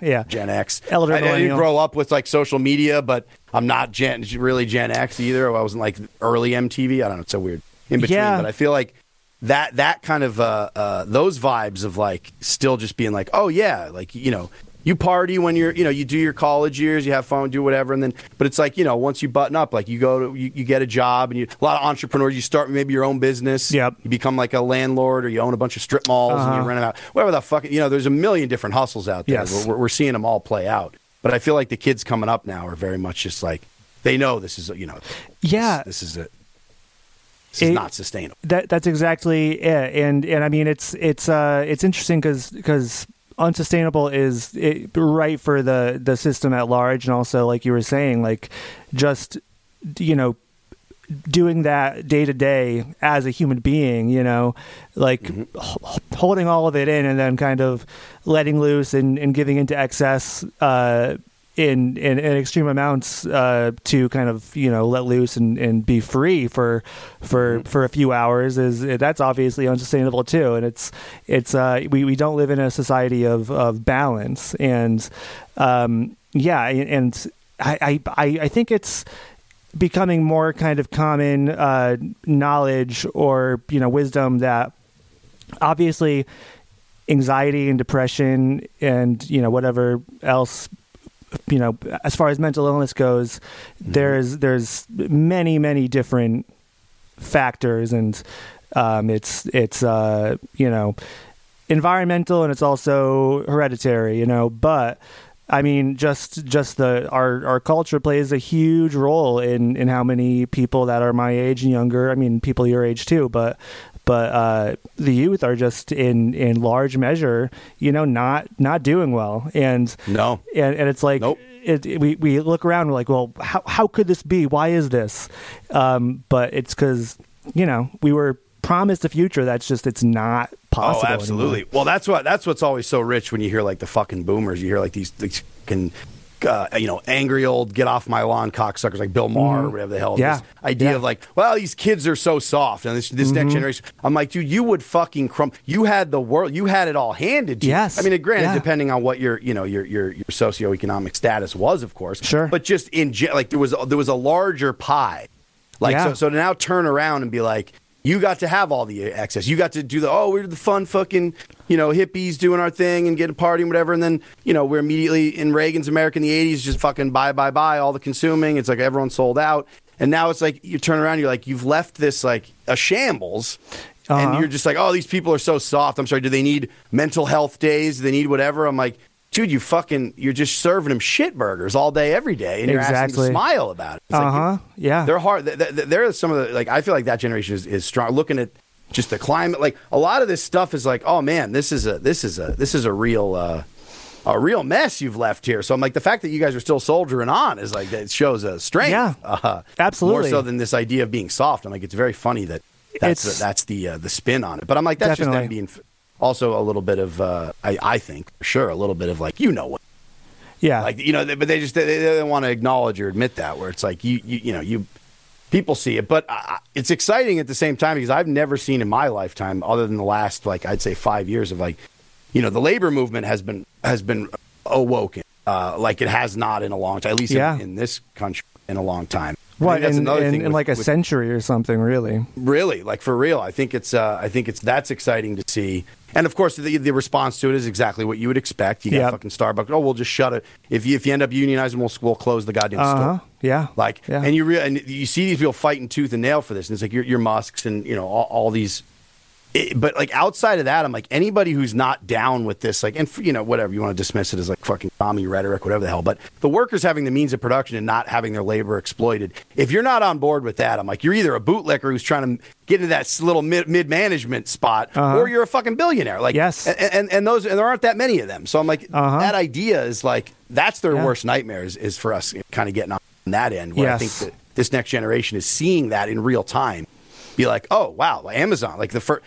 yeah, Gen X. Elder I, I, didn't grow up with like social media, but I'm not Gen really Gen X either. I wasn't like early MTV. I don't know. It's so weird in between. Yeah. But I feel like that that kind of uh, uh, those vibes of like still just being like, oh yeah, like you know, you party when you're you know you do your college years, you have fun, do whatever, and then but it's like you know once you button up, like you go to you, you get a job and you a lot of entrepreneurs, you start maybe your own business. Yep. You become like a landlord or you own a bunch of strip malls uh-huh. and you uh-huh. rent them out. Whatever the fuck, you know, there's a million different hustles out there. Yes. We're, we're seeing them all play out. But I feel like the kids coming up now are very much just like they know this is you know yeah this, this is it it's it, not sustainable. That that's exactly it. And and I mean it's it's uh it's interesting because because unsustainable is it, right for the the system at large and also like you were saying like just you know doing that day to day as a human being, you know, like mm-hmm. h- holding all of it in and then kind of letting loose and, and giving into excess, uh, in, in, in extreme amounts uh, to kind of you know let loose and, and be free for for mm-hmm. for a few hours is that's obviously unsustainable too and it's it's uh, we, we don't live in a society of, of balance and um, yeah and I, I I think it's becoming more kind of common uh, knowledge or you know wisdom that obviously anxiety and depression and you know whatever else you know, as far as mental illness goes, mm-hmm. there's there's many many different factors, and um, it's it's uh, you know environmental and it's also hereditary, you know, but. I mean, just just the our our culture plays a huge role in in how many people that are my age and younger. I mean, people your age too, but but uh, the youth are just in in large measure, you know, not not doing well, and no, and, and it's like. Nope. It, it, we we look around. And we're like, well, how how could this be? Why is this? Um, but it's because you know we were promised a future that's just it's not possible. Oh, absolutely. Anymore. Well, that's what that's what's always so rich when you hear like the fucking boomers. You hear like these these can. Uh, you know, angry old get off my lawn cocksuckers like Bill Maher or whatever the hell. Mm-hmm. Yeah. This idea Yeah. of like, well, these kids are so soft, and this this Mm-hmm. next generation. I'm like, dude, you would fucking crumb. You had the world. You had it all handed to Yes. you. I mean, granted, Yeah. depending on what your you know your your your socioeconomic status was, of course. Sure. But just in like there was there was a larger pie. Like Yeah. so, so to now turn around and be like, you got to have all the access. You got to do the oh, we're the fun fucking you know hippies doing our thing and getting partying whatever. And then you know we're immediately in Reagan's America in the '80s, just fucking buy buy buy all the consuming. It's like everyone's sold out. And now it's like you turn around, you're like you've left this like a shambles. And Uh-huh. you're just like, oh, these people are so soft. I'm sorry. Do they need mental health days? Do they need whatever? I'm like, dude, you fucking, you're just serving them shit burgers all day, every day, and you're asking to smile about it. It's Uh huh. Yeah. they're hard. th- th- th- They're some of the like. I feel like that generation is, is strong. Looking at just the climate, like a lot of this stuff is like, oh man, this is a this is a this is a real uh, a real mess you've left here. So I'm like, the fact that you guys are still soldiering on is like it shows a strength. Yeah. uh, Absolutely. More so than this idea of being soft. I'm like, it's very funny that that's It's- the, that's the uh, the spin on it. But I'm like, that's just them being. Also, a little bit of, uh, I, I think, sure, a little bit of like, you know what yeah. like you know, they, but they just they, they don't want to acknowledge or admit that. Where it's like you you, you know you people see it, but uh, it's exciting at the same time because I've never seen in my lifetime, other than the last like I'd say five years of like, you know, the labor movement has been has been awoken uh, like it has not in a long time, at least Yeah. in, in this country in a long time. What in, in, in with- like a with- century or something? Really? Really, like for real. I think it's uh, I think it's that's exciting to see. And of course, the, the response to it is exactly what you would expect. You got Yep. fucking Starbucks. Oh, we'll just shut it. If you if you end up unionizing, we'll we'll close the goddamn Uh huh. store. Yeah. Like, Yeah. and you re- and you see these people fighting tooth and nail for this, and it's like your your Musks and you know all, all these. It, but like outside of that, I'm like anybody who's not down with this, like, and you know whatever you want to dismiss it as like fucking commie rhetoric, whatever the hell. But the workers having the means of production and not having their labor exploited. If you're not on board with that, I'm like you're either a bootlicker who's trying to get into that little mid management spot, Uh-huh. or you're a fucking billionaire. Like, Yes. and and, and those and there aren't that many of them. So I'm like Uh-huh. that idea is like that's their Yeah. worst nightmare is, is for us kind of getting on that end. Where I think that this next generation is seeing that in real time. Be like, oh wow, Amazon, like the first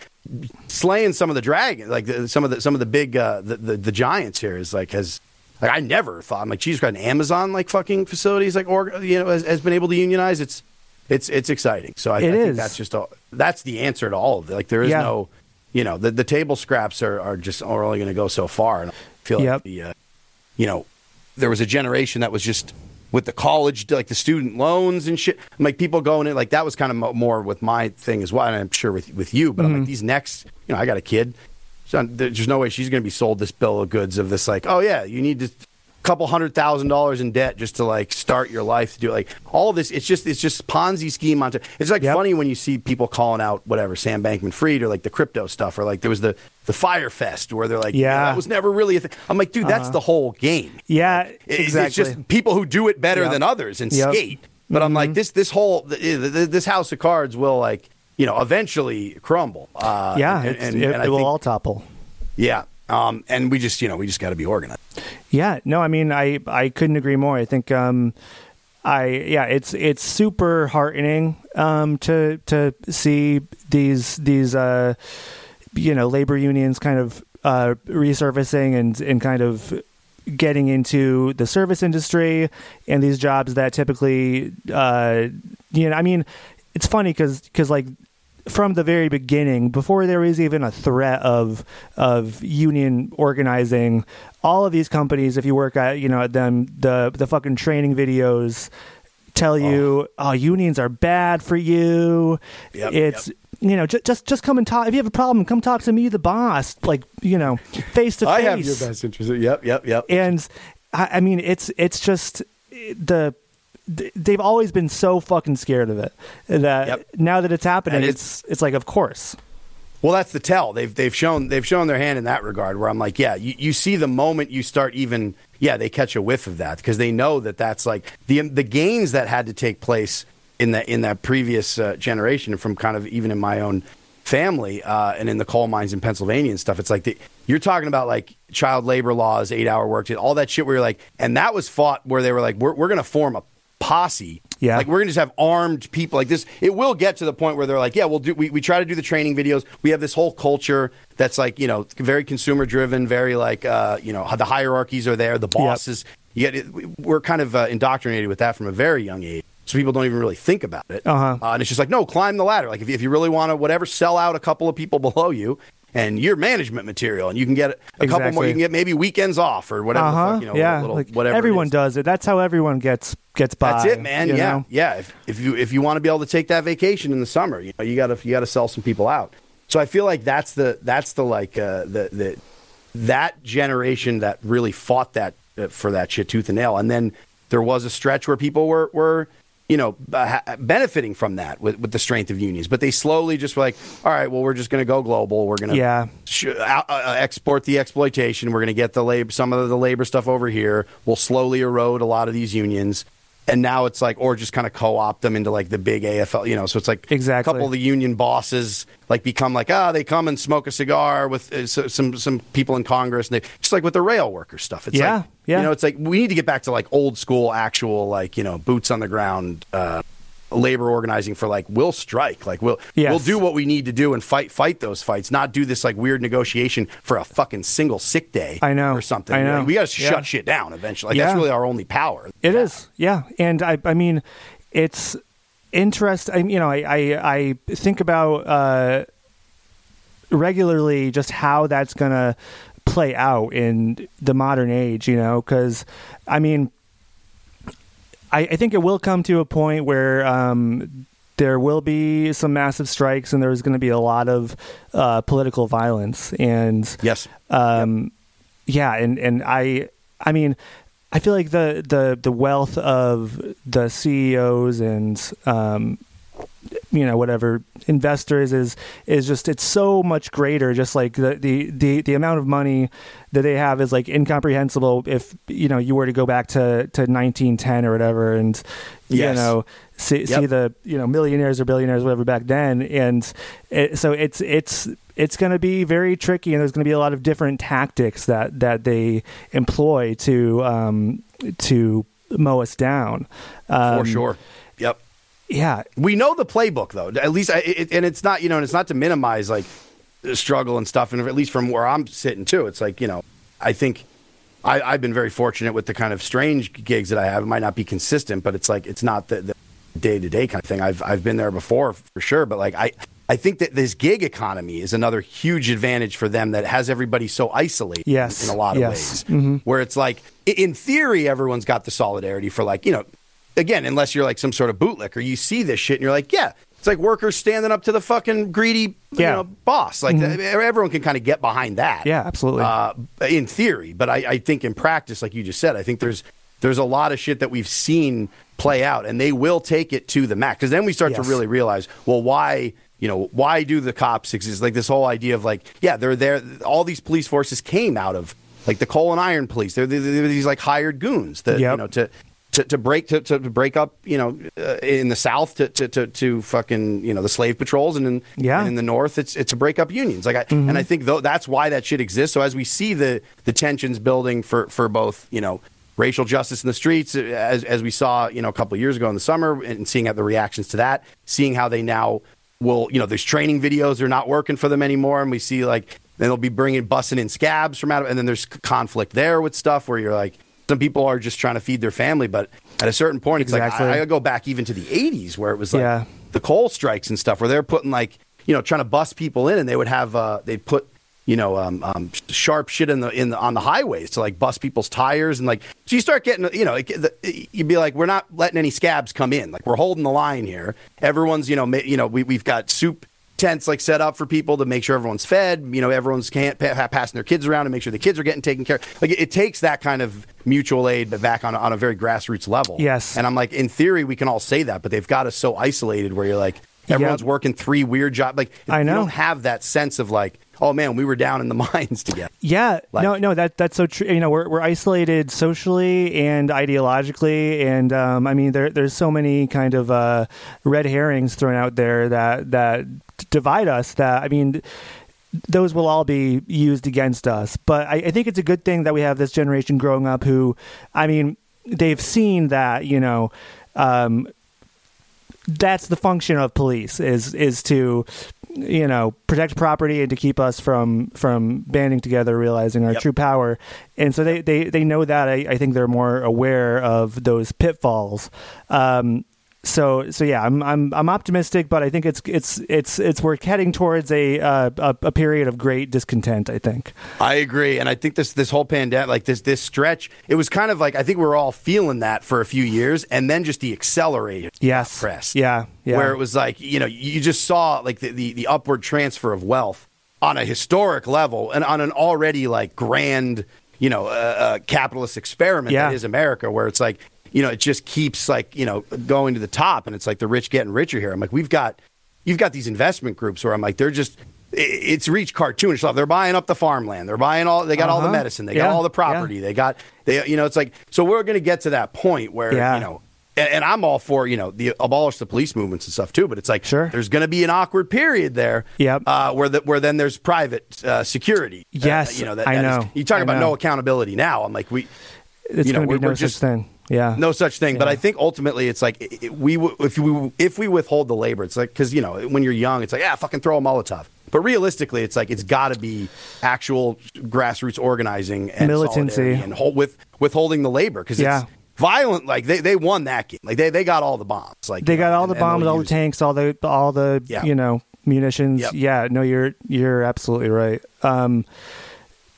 slaying some of the dragons, like the, some of the some of the big uh, the, the the giants here is like has. Like I never thought, I'm like, Jesus Christ, an Amazon like fucking facilities like org, you know has, has been able to unionize. It's it's it's exciting. So I, I think that's just all, that's the answer to all of it. Like there is Yeah. no, you know, the the table scraps are are just are only going to go so far, and I feel Yep. like the uh, you know, there was a generation that was just with the college, like the student loans and shit. I'm like people going in, like that was kind of mo- more with my thing as well. And I'm sure with with you, but I'm like mm-hmm. these next, you know, I got a kid. So there's no way she's going to be sold this bill of goods of this, like, oh yeah, you need to couple hundred thousand dollars in debt just to like start your life to do it. like all this it's just it's just ponzi scheme onto it's like Yep. funny when you see people calling out whatever sam bankman fried or like the crypto stuff or like there was the the Fyre Fest where they're like Yeah. Uh-huh. that was never really a thing i'm like dude that's the whole game Yeah, It's- exactly. it's just people who do it better Yep. than others and Yep. Mm-hmm. skate but i'm like this this whole th- th- this house of cards will like you know eventually crumble uh yeah, and, and, it, and it will think- all topple. yeah um and we just you know we just got to be organized Yeah, no, I mean, I I couldn't agree more. I think, um, I yeah, it's it's super heartening um, to to see these these uh, you know labor unions kind of uh, resurfacing and and kind of getting into the service industry and these jobs that typically uh, you know I mean it's funny because like from the very beginning, before there was even a threat of of union organizing, all of these companies, if you work at you know at them, the the fucking training videos tell you, oh, oh unions are bad for you. Yep, it's you know just just just come and talk. If you have a problem, come talk to me, the boss. Like you know, face to face. i have your best interest yep yep yep And I, I mean, it's it's just eh, the th- they've always been so fucking scared of it that Yep. now that it's happening, And it's it's like of course. Well, that's the tell. They've they've shown they've shown their hand in that regard. Where I'm like, yeah, you, you see the moment you start even, yeah, they catch a whiff of that because they know that that's like the the gains that had to take place in that in that previous uh, generation from kind of even in my own family uh, and in the coal mines in Pennsylvania and stuff. It's like the, you're talking about like child labor laws, eight hour work, all that shit. Where you're like, and that was fought where they were like, we're we're gonna form a posse. Yeah. Like we're gonna just have armed people like this. It will get to the point where they're like, yeah, we'll do. We, we try to do the training videos. We have this whole culture that's like you know very consumer driven, very like uh, you know the hierarchies are there, the bosses. You get it, we're kind of uh, indoctrinated with that from a very young age. So people don't even really think about it. Uh-huh. Uh, and it's just like, no, climb the ladder. Like if, if you really want to, whatever, sell out a couple of people below you, and your management material, and you can get a couple more. You can get maybe weekends off or whatever. Uh the huh. fuck, you know, yeah. little, like whatever. everyone is. does it. That's how everyone gets gets by. That's it, man. Yeah, know? yeah. If, if you if you want to be able to take that vacation in the summer, you know, you gotta you gotta sell some people out. So I feel like that's the that's the like uh, the the that generation that really fought that uh, for that shit tooth and nail, and then there was a stretch where people were were you know uh, benefiting from that with, with the strength of unions, but they slowly just were like, all right, well, we're just going to go global. We're going to Yeah. sh- uh, uh, export the exploitation. We're going to get the labor, some of the labor stuff over here. We'll slowly erode a lot of these unions. And now it's like, or just kind of co-opt them into like the big AFL, you know. So it's like Exactly. a couple of the union bosses like become like, ah, they come and smoke a cigar with uh, so- some some people in Congress, and they just like with the rail worker stuff. It's Yeah, like, yeah. you know, it's like we need to get back to like old school, actual like you know, boots on the ground. Uh, labor organizing for like we'll strike like we'll Yes. we'll do what we need to do and fight fight those fights not do this like weird negotiation for a fucking single sick day I know. or something I know. Like, we got to Yeah. shut shit down eventually like Yeah. that's really our only power It is, yeah. And I, I mean, it's interesting. You know, I, I, I think about uh, regularly just how that's to play out in the modern age. You know, because I mean, I, I think it will come to a point where. Um, there will be some massive strikes, and there's going to be a lot of uh, political violence, and yes um, yeah, and and I, I mean, I feel like the the the wealth of the CEOs and um, you know whatever investors is is just it's so much greater. Just like the the the, the amount of money that they have is like incomprehensible. If you know you were to go back to to 1910 or whatever, and you know see, see the you know millionaires or billionaires whatever back then. And it, so it's it's it's going to be very tricky and there's going to be a lot of different tactics that that they employ to um to mow us down. Um, for sure. Yep yeah we know the playbook though at least I, it, and it's not you know and it's not to minimize like the struggle and stuff and at least from where i'm sitting too it's like you know i think I, i've been very fortunate with the kind of strange gigs that i have it might not be consistent but it's like it's not the, the day-to-day kind of thing i've i've been there before for sure but like i I think that this gig economy is another huge advantage for them that has everybody so isolated Yes. in a lot of Yes. Mm-hmm. ways. Where it's like, in theory, everyone's got the solidarity for like, you know, again, unless you're like some sort of bootlicker, you see this shit and you're like, yeah, it's like workers standing up to the fucking greedy you know, boss. Like th- everyone can kind of get behind that. Mm-hmm. Yeah, absolutely. Uh, in theory, but I, I think in practice, like you just said, I think there's there's a lot of shit that we've seen play out, and they will take it to the max. Because then we start Yes. to really realize, well, why you know why do the cops exist? Like this whole idea of like, yeah, they're there. All these police forces came out of like the coal and iron police. They're, they're, they're these like hired goons that Yep. you know to. To, to break to, to break up you know uh, in the south to, to, to, to fucking you know the slave patrols and in, Yeah. and in the north it's it's to break up unions. Like I, and I think though that's why that shit exists. So as we see the the tensions building for for both you know racial justice in the streets uh, as as we saw you know a couple of years ago in the summer and seeing how the reactions to that seeing how they now will you know there's training videos are not working for them anymore and we see like then they'll be bringing bussing in scabs from out of and then there's conflict there with stuff where you're like some people are just trying to feed their family but at a certain point it's Exactly. like I, I go back even to the 80s where it was like Yeah. the coal strikes and stuff where they're putting like you know trying to bust people in and they would have uh, they'd put you know um, um, sharp shit in the in the, on the highways to like bust people's tires and like so you start getting you know it, the, you'd be like we're not letting any scabs come in like we're holding the line here everyone's you know ma- you know we, we've got soup tents like set up for people to make sure everyone's fed you know everyone's can't pa- passing their kids around and make sure the kids are getting taken care of like it, it takes that kind of mutual aid but back on, on a very grassroots level Yes. and i'm like in theory we can all say that but they've got us so isolated where you're like everyone's Yep. working three weird jobs like I you know. don't have that sense of like oh man we were down in the mines together Yeah, Like- no, no, that that's so true. You know, we're we're isolated socially and ideologically, and um, I mean, there there's so many kind of uh, red herrings thrown out there that that divide us. That I mean, those will all be used against us. But I, I think it's a good thing that we have this generation growing up who, I mean, they've seen that you know um, that's the function of police is is to you know protect property and to keep us from from banding together realizing our Yep. true power. And so they they, they know that. I, I think they're more aware of those pitfalls. Um so so yeah i'm i'm i'm optimistic but i think it's it's it's it's we're heading towards a uh, a, a period of great discontent i think. I agree, and I think this this whole pandemic, like this this stretch, it was kind of like I think we are all feeling that for a few years, and then just the accelerated yes. press, yeah yeah. Where it was like you know you just saw like the, the the upward transfer of wealth on a historic level and on an already like grand you know uh, uh, capitalist experiment Yeah. that is America, where it's like you know it just keeps like you know going to the top, and it's like the rich getting richer here. I'm like we've got you've got these investment groups where I'm like they're just it's reached cartoonish stuff. They're buying up the farmland. They're buying all. They got all the Uh-huh. medicine. They Yeah. got all the property. They got they. You know, it's like so we're going to get to that point where Yeah. you know. And, and I'm all for you know the abolish the police movements and stuff too, but it's like Sure. there's going to be an awkward period there, Yep. uh, where the, where then there's private uh, security. Uh, Yes, you know that, I that is- know. you talk I about know. no accountability now. I'm like we, it's you know, going to we're- be no we're such just- thing yeah no such thing. But I think ultimately it's like we if we if we withhold the labor, it's like because you know when you're young, it's like yeah, fucking throw a Molotov. But realistically, it's like it's got to be actual grassroots organizing and Militancy. and hold, with withholding the labor because Yeah. it's violent. Like they, they won that game. Like they, they got all the bombs. Like they you know, got all and- the and bombs, all the tanks, all the all the Yeah. you know munitions. Yep. Yeah, no, you're you're absolutely right. Um,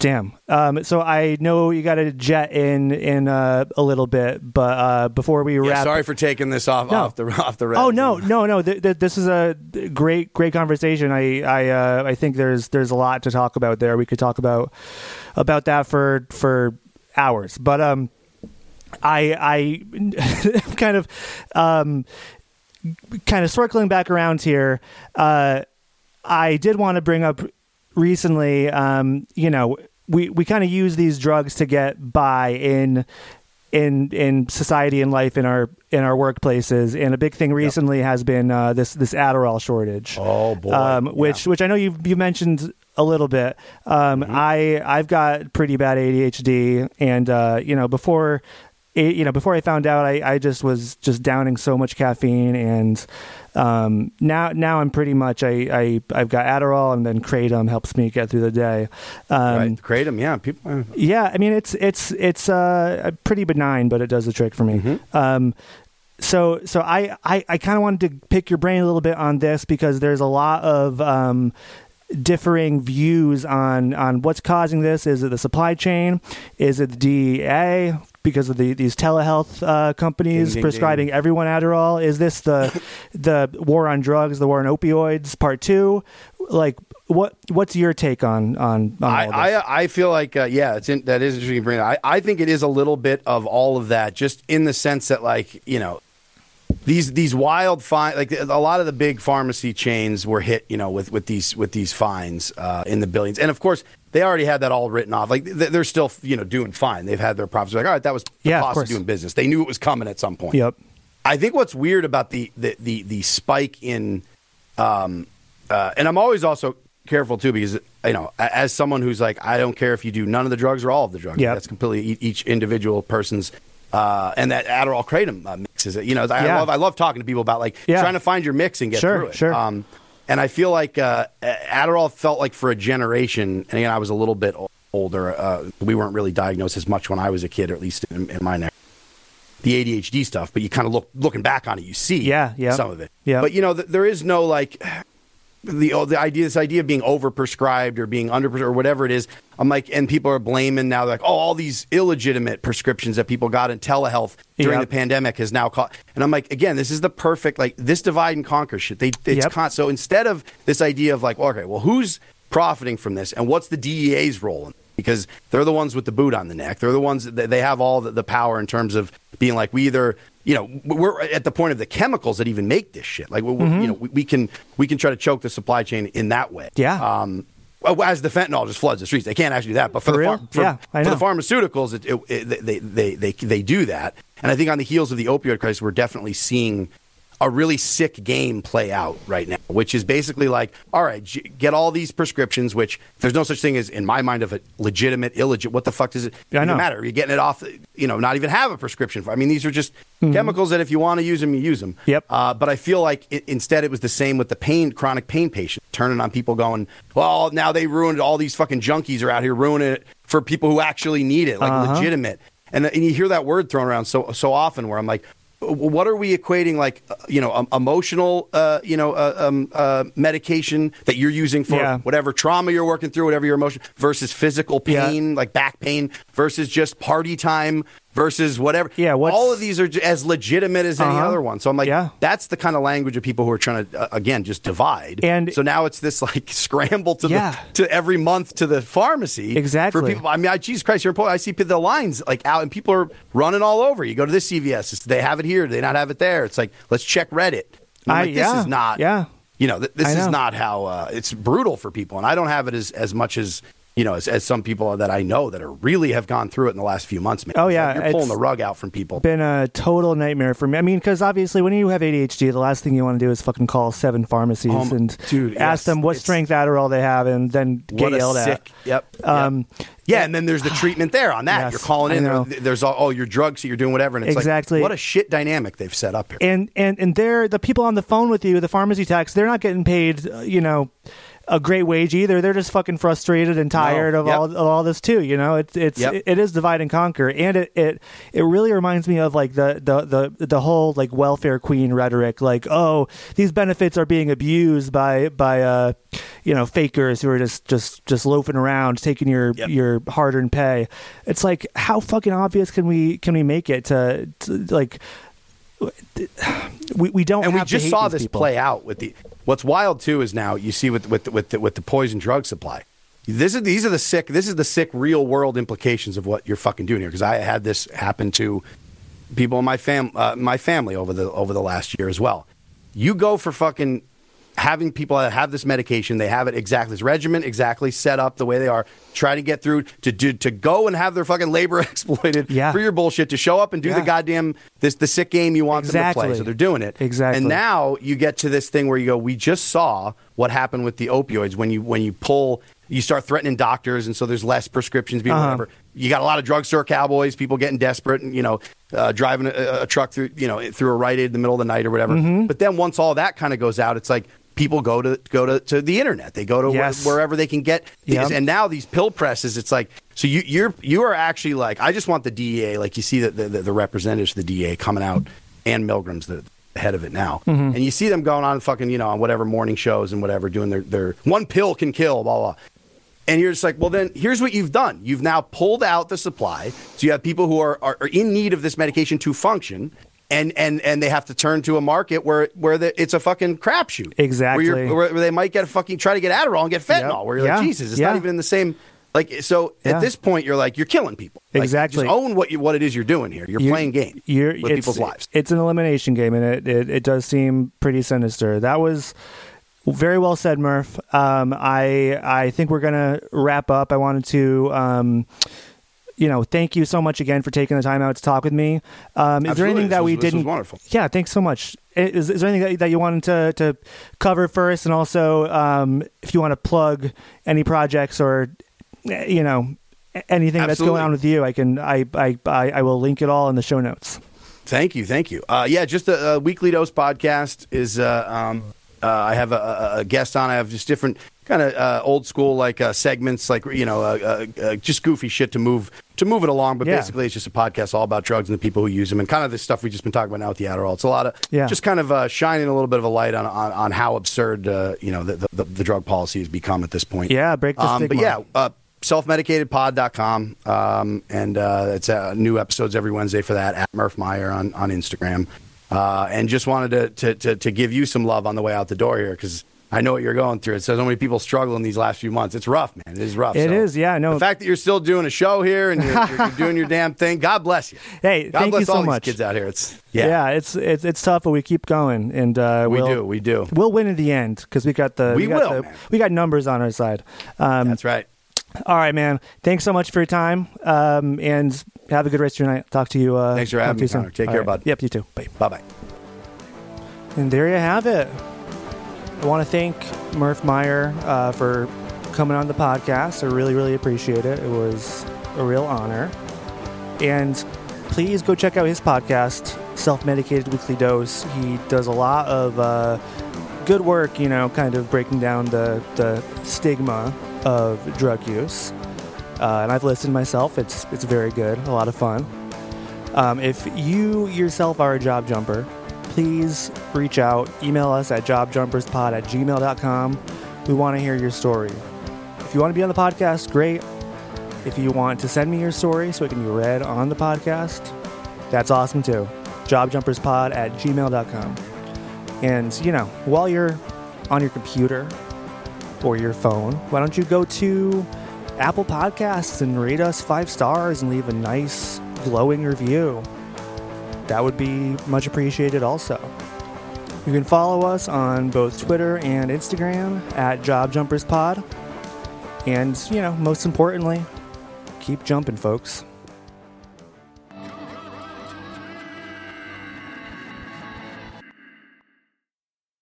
damn. Um, so I know you got to jet in in uh, a little bit, but uh, before we Yeah, wrap, sorry for taking this off No. off the off the. Oh no, no, no! Th- th- this is a great, great conversation. I, I, uh, I think there's there's a lot to talk about there. We could talk about about that for for hours, but um, I, I kind of, um, kind of circling back around here. Uh, I did want to bring up recently. Um, you know, we we kind of use these drugs to get by in in in society and life in our in our workplaces. And a big thing recently has been uh, this this Adderall shortage. Oh boy. Um, Yeah. which which I know you you mentioned a little bit. Um, Mm-hmm. I I've got pretty bad ADHD, and uh, you know before. It, you know, before I found out, I, I just was just downing so much caffeine, and um, now now I'm pretty much I, I I've got Adderall, and then kratom helps me get through the day. Um, right, kratom. Yeah, people. yeah, I mean it's it's it's uh, pretty benign, but it does the trick for me. Mm-hmm. Um, so so I I, I kind of wanted to pick your brain a little bit on this because there's a lot of um, differing views on on what's causing this. Is it the supply chain? Is it the DEA? Because of the these telehealth uh, companies Ding, ding, prescribing ding. everyone Adderall, is this the the war on drugs, the war on opioids, part two? Like, what what's your take on on, on all I, this? I I feel like uh, yeah, it's in, that is interesting. to bring. I I think it is a little bit of all of that, just in the sense that like you know these these wild fine like a lot of the big pharmacy chains were hit you know with with these with these fines uh, in the billions, and of course they already had that all written off. Like they're still you know doing fine. They've had their profits. Like all right, that was the Yeah, of cost of, course. doing business. They knew it was coming at some point. Yep. I think what's weird about the the the, the spike in, um, uh, and I'm always also careful too because you know as someone who's like I don't care if you do none of the drugs or all of the drugs. Yeah, that's completely each individual person's. Uh, and that Adderall kratom uh, mix is, it you know, I Yeah. love I love talking to people about like Yeah. trying to find your mix and get Sure, through it. sure. Um, and I feel like uh, Adderall felt like for a generation, and again, I was a little bit older. Uh, we weren't really diagnosed as much when I was a kid, or at least in, in my neck the ADHD stuff, but you kind of look looking back on it, you see Yeah, yeah. some of it. Yeah. But you know, th- there is no like the oh, the idea this idea of being overprescribed or being under or whatever it is. I'm like, and people are blaming now. Like, oh, all these illegitimate prescriptions that people got in telehealth during Yep. the pandemic has now caught. And I'm like, again, this is the perfect like this divide and conquer shit. They it's Yep. con- so instead of this idea of like, okay, well, who's profiting from this and what's the DEA's role in because they're the ones with the boot on the neck. They're the ones that they have all the, the power in terms of being like we either you know we're at the point of the chemicals that even make this shit. Like we Mm-hmm. you know we, we can we can try to choke the supply chain in that way. Yeah. Um, as the fentanyl just floods the streets, they can't actually do that. But for, For the real? for, Yeah, for the pharmaceuticals, it, it, it, they they they they do that. And I think on the heels of the opioid crisis, we're definitely seeing a really sick game play out right now, which is basically like, all right, get all these prescriptions, which there's no such thing as, in my mind, of a legitimate, illegitimate. What the fuck does it Yeah, know. matter? You're getting it off, you know, not even have a prescription for. I mean, these are just chemicals that if you want to use them, you use them. Mm-hmm. Yep. Uh, but I feel like it, instead it was the same with the pain, chronic pain patient, turning on people going, well, now they ruined all these fucking junkies are out here ruining it for people who actually need it, like Uh-huh. legitimate. And, and you hear that word thrown around so so often where I'm like, what are we equating like uh, you know um, emotional uh, you know uh, um, uh, medication that you're using for Yeah. whatever trauma you're working through whatever your emotion versus physical Yeah. pain like back pain versus just party time versus whatever Yeah, all of these are as legitimate as any Uh-huh. other one so i'm like Yeah. that's the kind of language of people who are trying to uh, again just divide And- so now it's this like scramble to Yeah. the to every month to the pharmacy Exactly. for people I mean, I, Jesus Christ, you're I see the lines like out, and people are running all over. You go to this CVS, it's, they have it here, do they not have it there? It's like let's check Reddit. And I'm I- like, this yeah, is not. yeah. You know, th- this I is not how uh, it's brutal for people, and I don't have it as as much as. You know, as, as some people that I know that are really have gone through it in the last few months. Man. Oh, yeah, like you're pulling the rug out from people. been a total nightmare for me. I mean, because obviously, when you have ADHD, the last thing you want to do is fucking call seven pharmacies Um, and dude, ask yes, them what strength Adderall they have, and then get yelled sick. at. Yep. yep. Um, yeah, and then there's the treatment there on that. Yes, you're calling in. there- There's all, oh, your drugs, so you're doing whatever, and it's Exactly. like what a shit dynamic they've set up here. and and and they're the people on the phone with you, the pharmacy techs. They're not getting paid, uh, you know, a great wage either. They're just fucking frustrated and tired of Yep. all of all this too. You know, it's it's Yep. it, it is divide and conquer, and it, it it really reminds me of like the the the the whole like welfare queen rhetoric. Like, oh, these benefits are being abused by by uh you know fakers who are just just just loafing around taking your Yep. your hard earned pay. It's like how fucking obvious can we can we make it to, to like we, we don't and we just saw this people. play out with the. What's wild too is now you see with with the, with the, with the poison drug supply. This is these are the sick. This is the sick real world implications of what you're fucking doing here. Because I had this happen to people in my fam uh, my family over the over the last year as well. You go for fucking having people that have this medication, they have it exactly this regimen, exactly set up the way they are, try to get through to do to go and have their fucking labor exploited Yeah. for your bullshit to show up and do Yeah. the goddamn this the sick game you want them to play. So they're doing it. Exactly. And now you get to this thing where you go, we just saw what happened with the opioids when you when you pull you start threatening doctors and so there's less prescriptions being Uh-huh. whatever. You got a lot of drugstore cowboys, people getting desperate and you know, uh, driving a, a truck through you know through a Rite Aid in the middle of the night or whatever. Mm-hmm. But then once all that kind of goes out, it's like people go to go to, to the internet. They go to wh- wherever they can get these. Yep. And now these pill presses, it's like so you you're you are actually like I just want the DEA like you see the the, the, the representatives of the DEA coming out and Milgram's the head of it now, Mm-hmm. and you see them going on fucking you know on whatever morning shows and whatever doing their their one pill can kill blah blah. And you're just like, well, then here's what you've done. You've now pulled out the supply. So you have people who are, are, are in need of this medication to function. And, and, and they have to turn to a market where where the, it's a fucking crapshoot. Exactly. Where, you're, where, where they might get a fucking try to get Adderall and get fentanyl. Yep. Where you're Yeah. like, Jesus, it's Yeah. not even in the same. Like so, Yeah. at this point, you're like you're killing people. Like, Exactly. just own what you what it is you're doing here. You're, You're- playing game you're- with people's lives. It's an elimination game, and it, it, it does seem pretty sinister. That was very well said, Murf. Um, I I think we're gonna wrap up. I wanted to. Um, you know, thank you so much again for taking the time out to talk with me. Um, is there Absolutely. anything that This we didn't? wonderful. Yeah, thanks so much. Is, is there anything that, that you wanted to, to cover first, and also um, if you want to plug any projects or eh, you know anything that's going on with you, I can I, I I I will link it all in the show notes. Thank you, thank you. Uh, yeah, just a, a weekly dose podcast is. Uh, um, uh, I have a, a guest on. I have just different kind of uh, old school like uh, segments, like you know, uh, uh, uh, just goofy shit to move to move it along. But Yeah. basically, it's just a podcast all about drugs and the people who use them, and kind of the stuff we've just been talking about now with the Adderall. It's a lot of Yeah. just kind of uh, shining a little bit of a light on on, on how absurd uh, you know the, the, the drug policy has become at this point. Yeah, break the um, But yeah, uh, selfmedicatedpod.com. Um, and uh, it's uh, new episodes every Wednesday for that at Murf Meyer on, on Instagram. Uh, and just wanted to, to, to, to give you some love on the way out the door here because I know what you're going through. It's so many people struggle in these last few months. It's rough, man. It is rough. It So is, yeah, no. The fact that you're still doing a show here and you're, you're, you're doing your damn thing, God bless you. Hey, God thank bless you so all much. kids out here. It's Yeah. yeah, it's it's it's tough, but we keep going, and uh, we we'll, do, we do. We'll win in the end because we got the We got will, the, we got numbers on our side. Um, That's right. all right, man. Thanks so much for your time, um, and have a good rest of your night. Talk to you. Uh, Thanks for having me, soon. Take All care, right. bud. Yep, you too. Bye. Bye bye. And there you have it. I want to thank Murf Meyer uh, for coming on the podcast. I really, really appreciate it. It was a real honor. And please go check out his podcast, Self Medicated Weekly Dose. He does a lot of uh, good work, you know, kind of breaking down the, the stigma of drug use. Uh, and I've listened myself. It's, it's very good, a lot of fun. Um, if you yourself are a job jumper, please reach out. Email us at jobjumperspod at gmail.com. We want to hear your story. If you want to be on the podcast, great. If you want to send me your story so it can be read on the podcast, that's awesome too. Jobjumperspod at gmail.com. And, you know, while you're on your computer or your phone, why don't you go to Apple Podcasts and rate us five stars and leave a nice, glowing review? That would be much appreciated also. You can follow us on both Twitter and Instagram at JobJumpersPod. And, you know, most importantly, keep jumping, folks.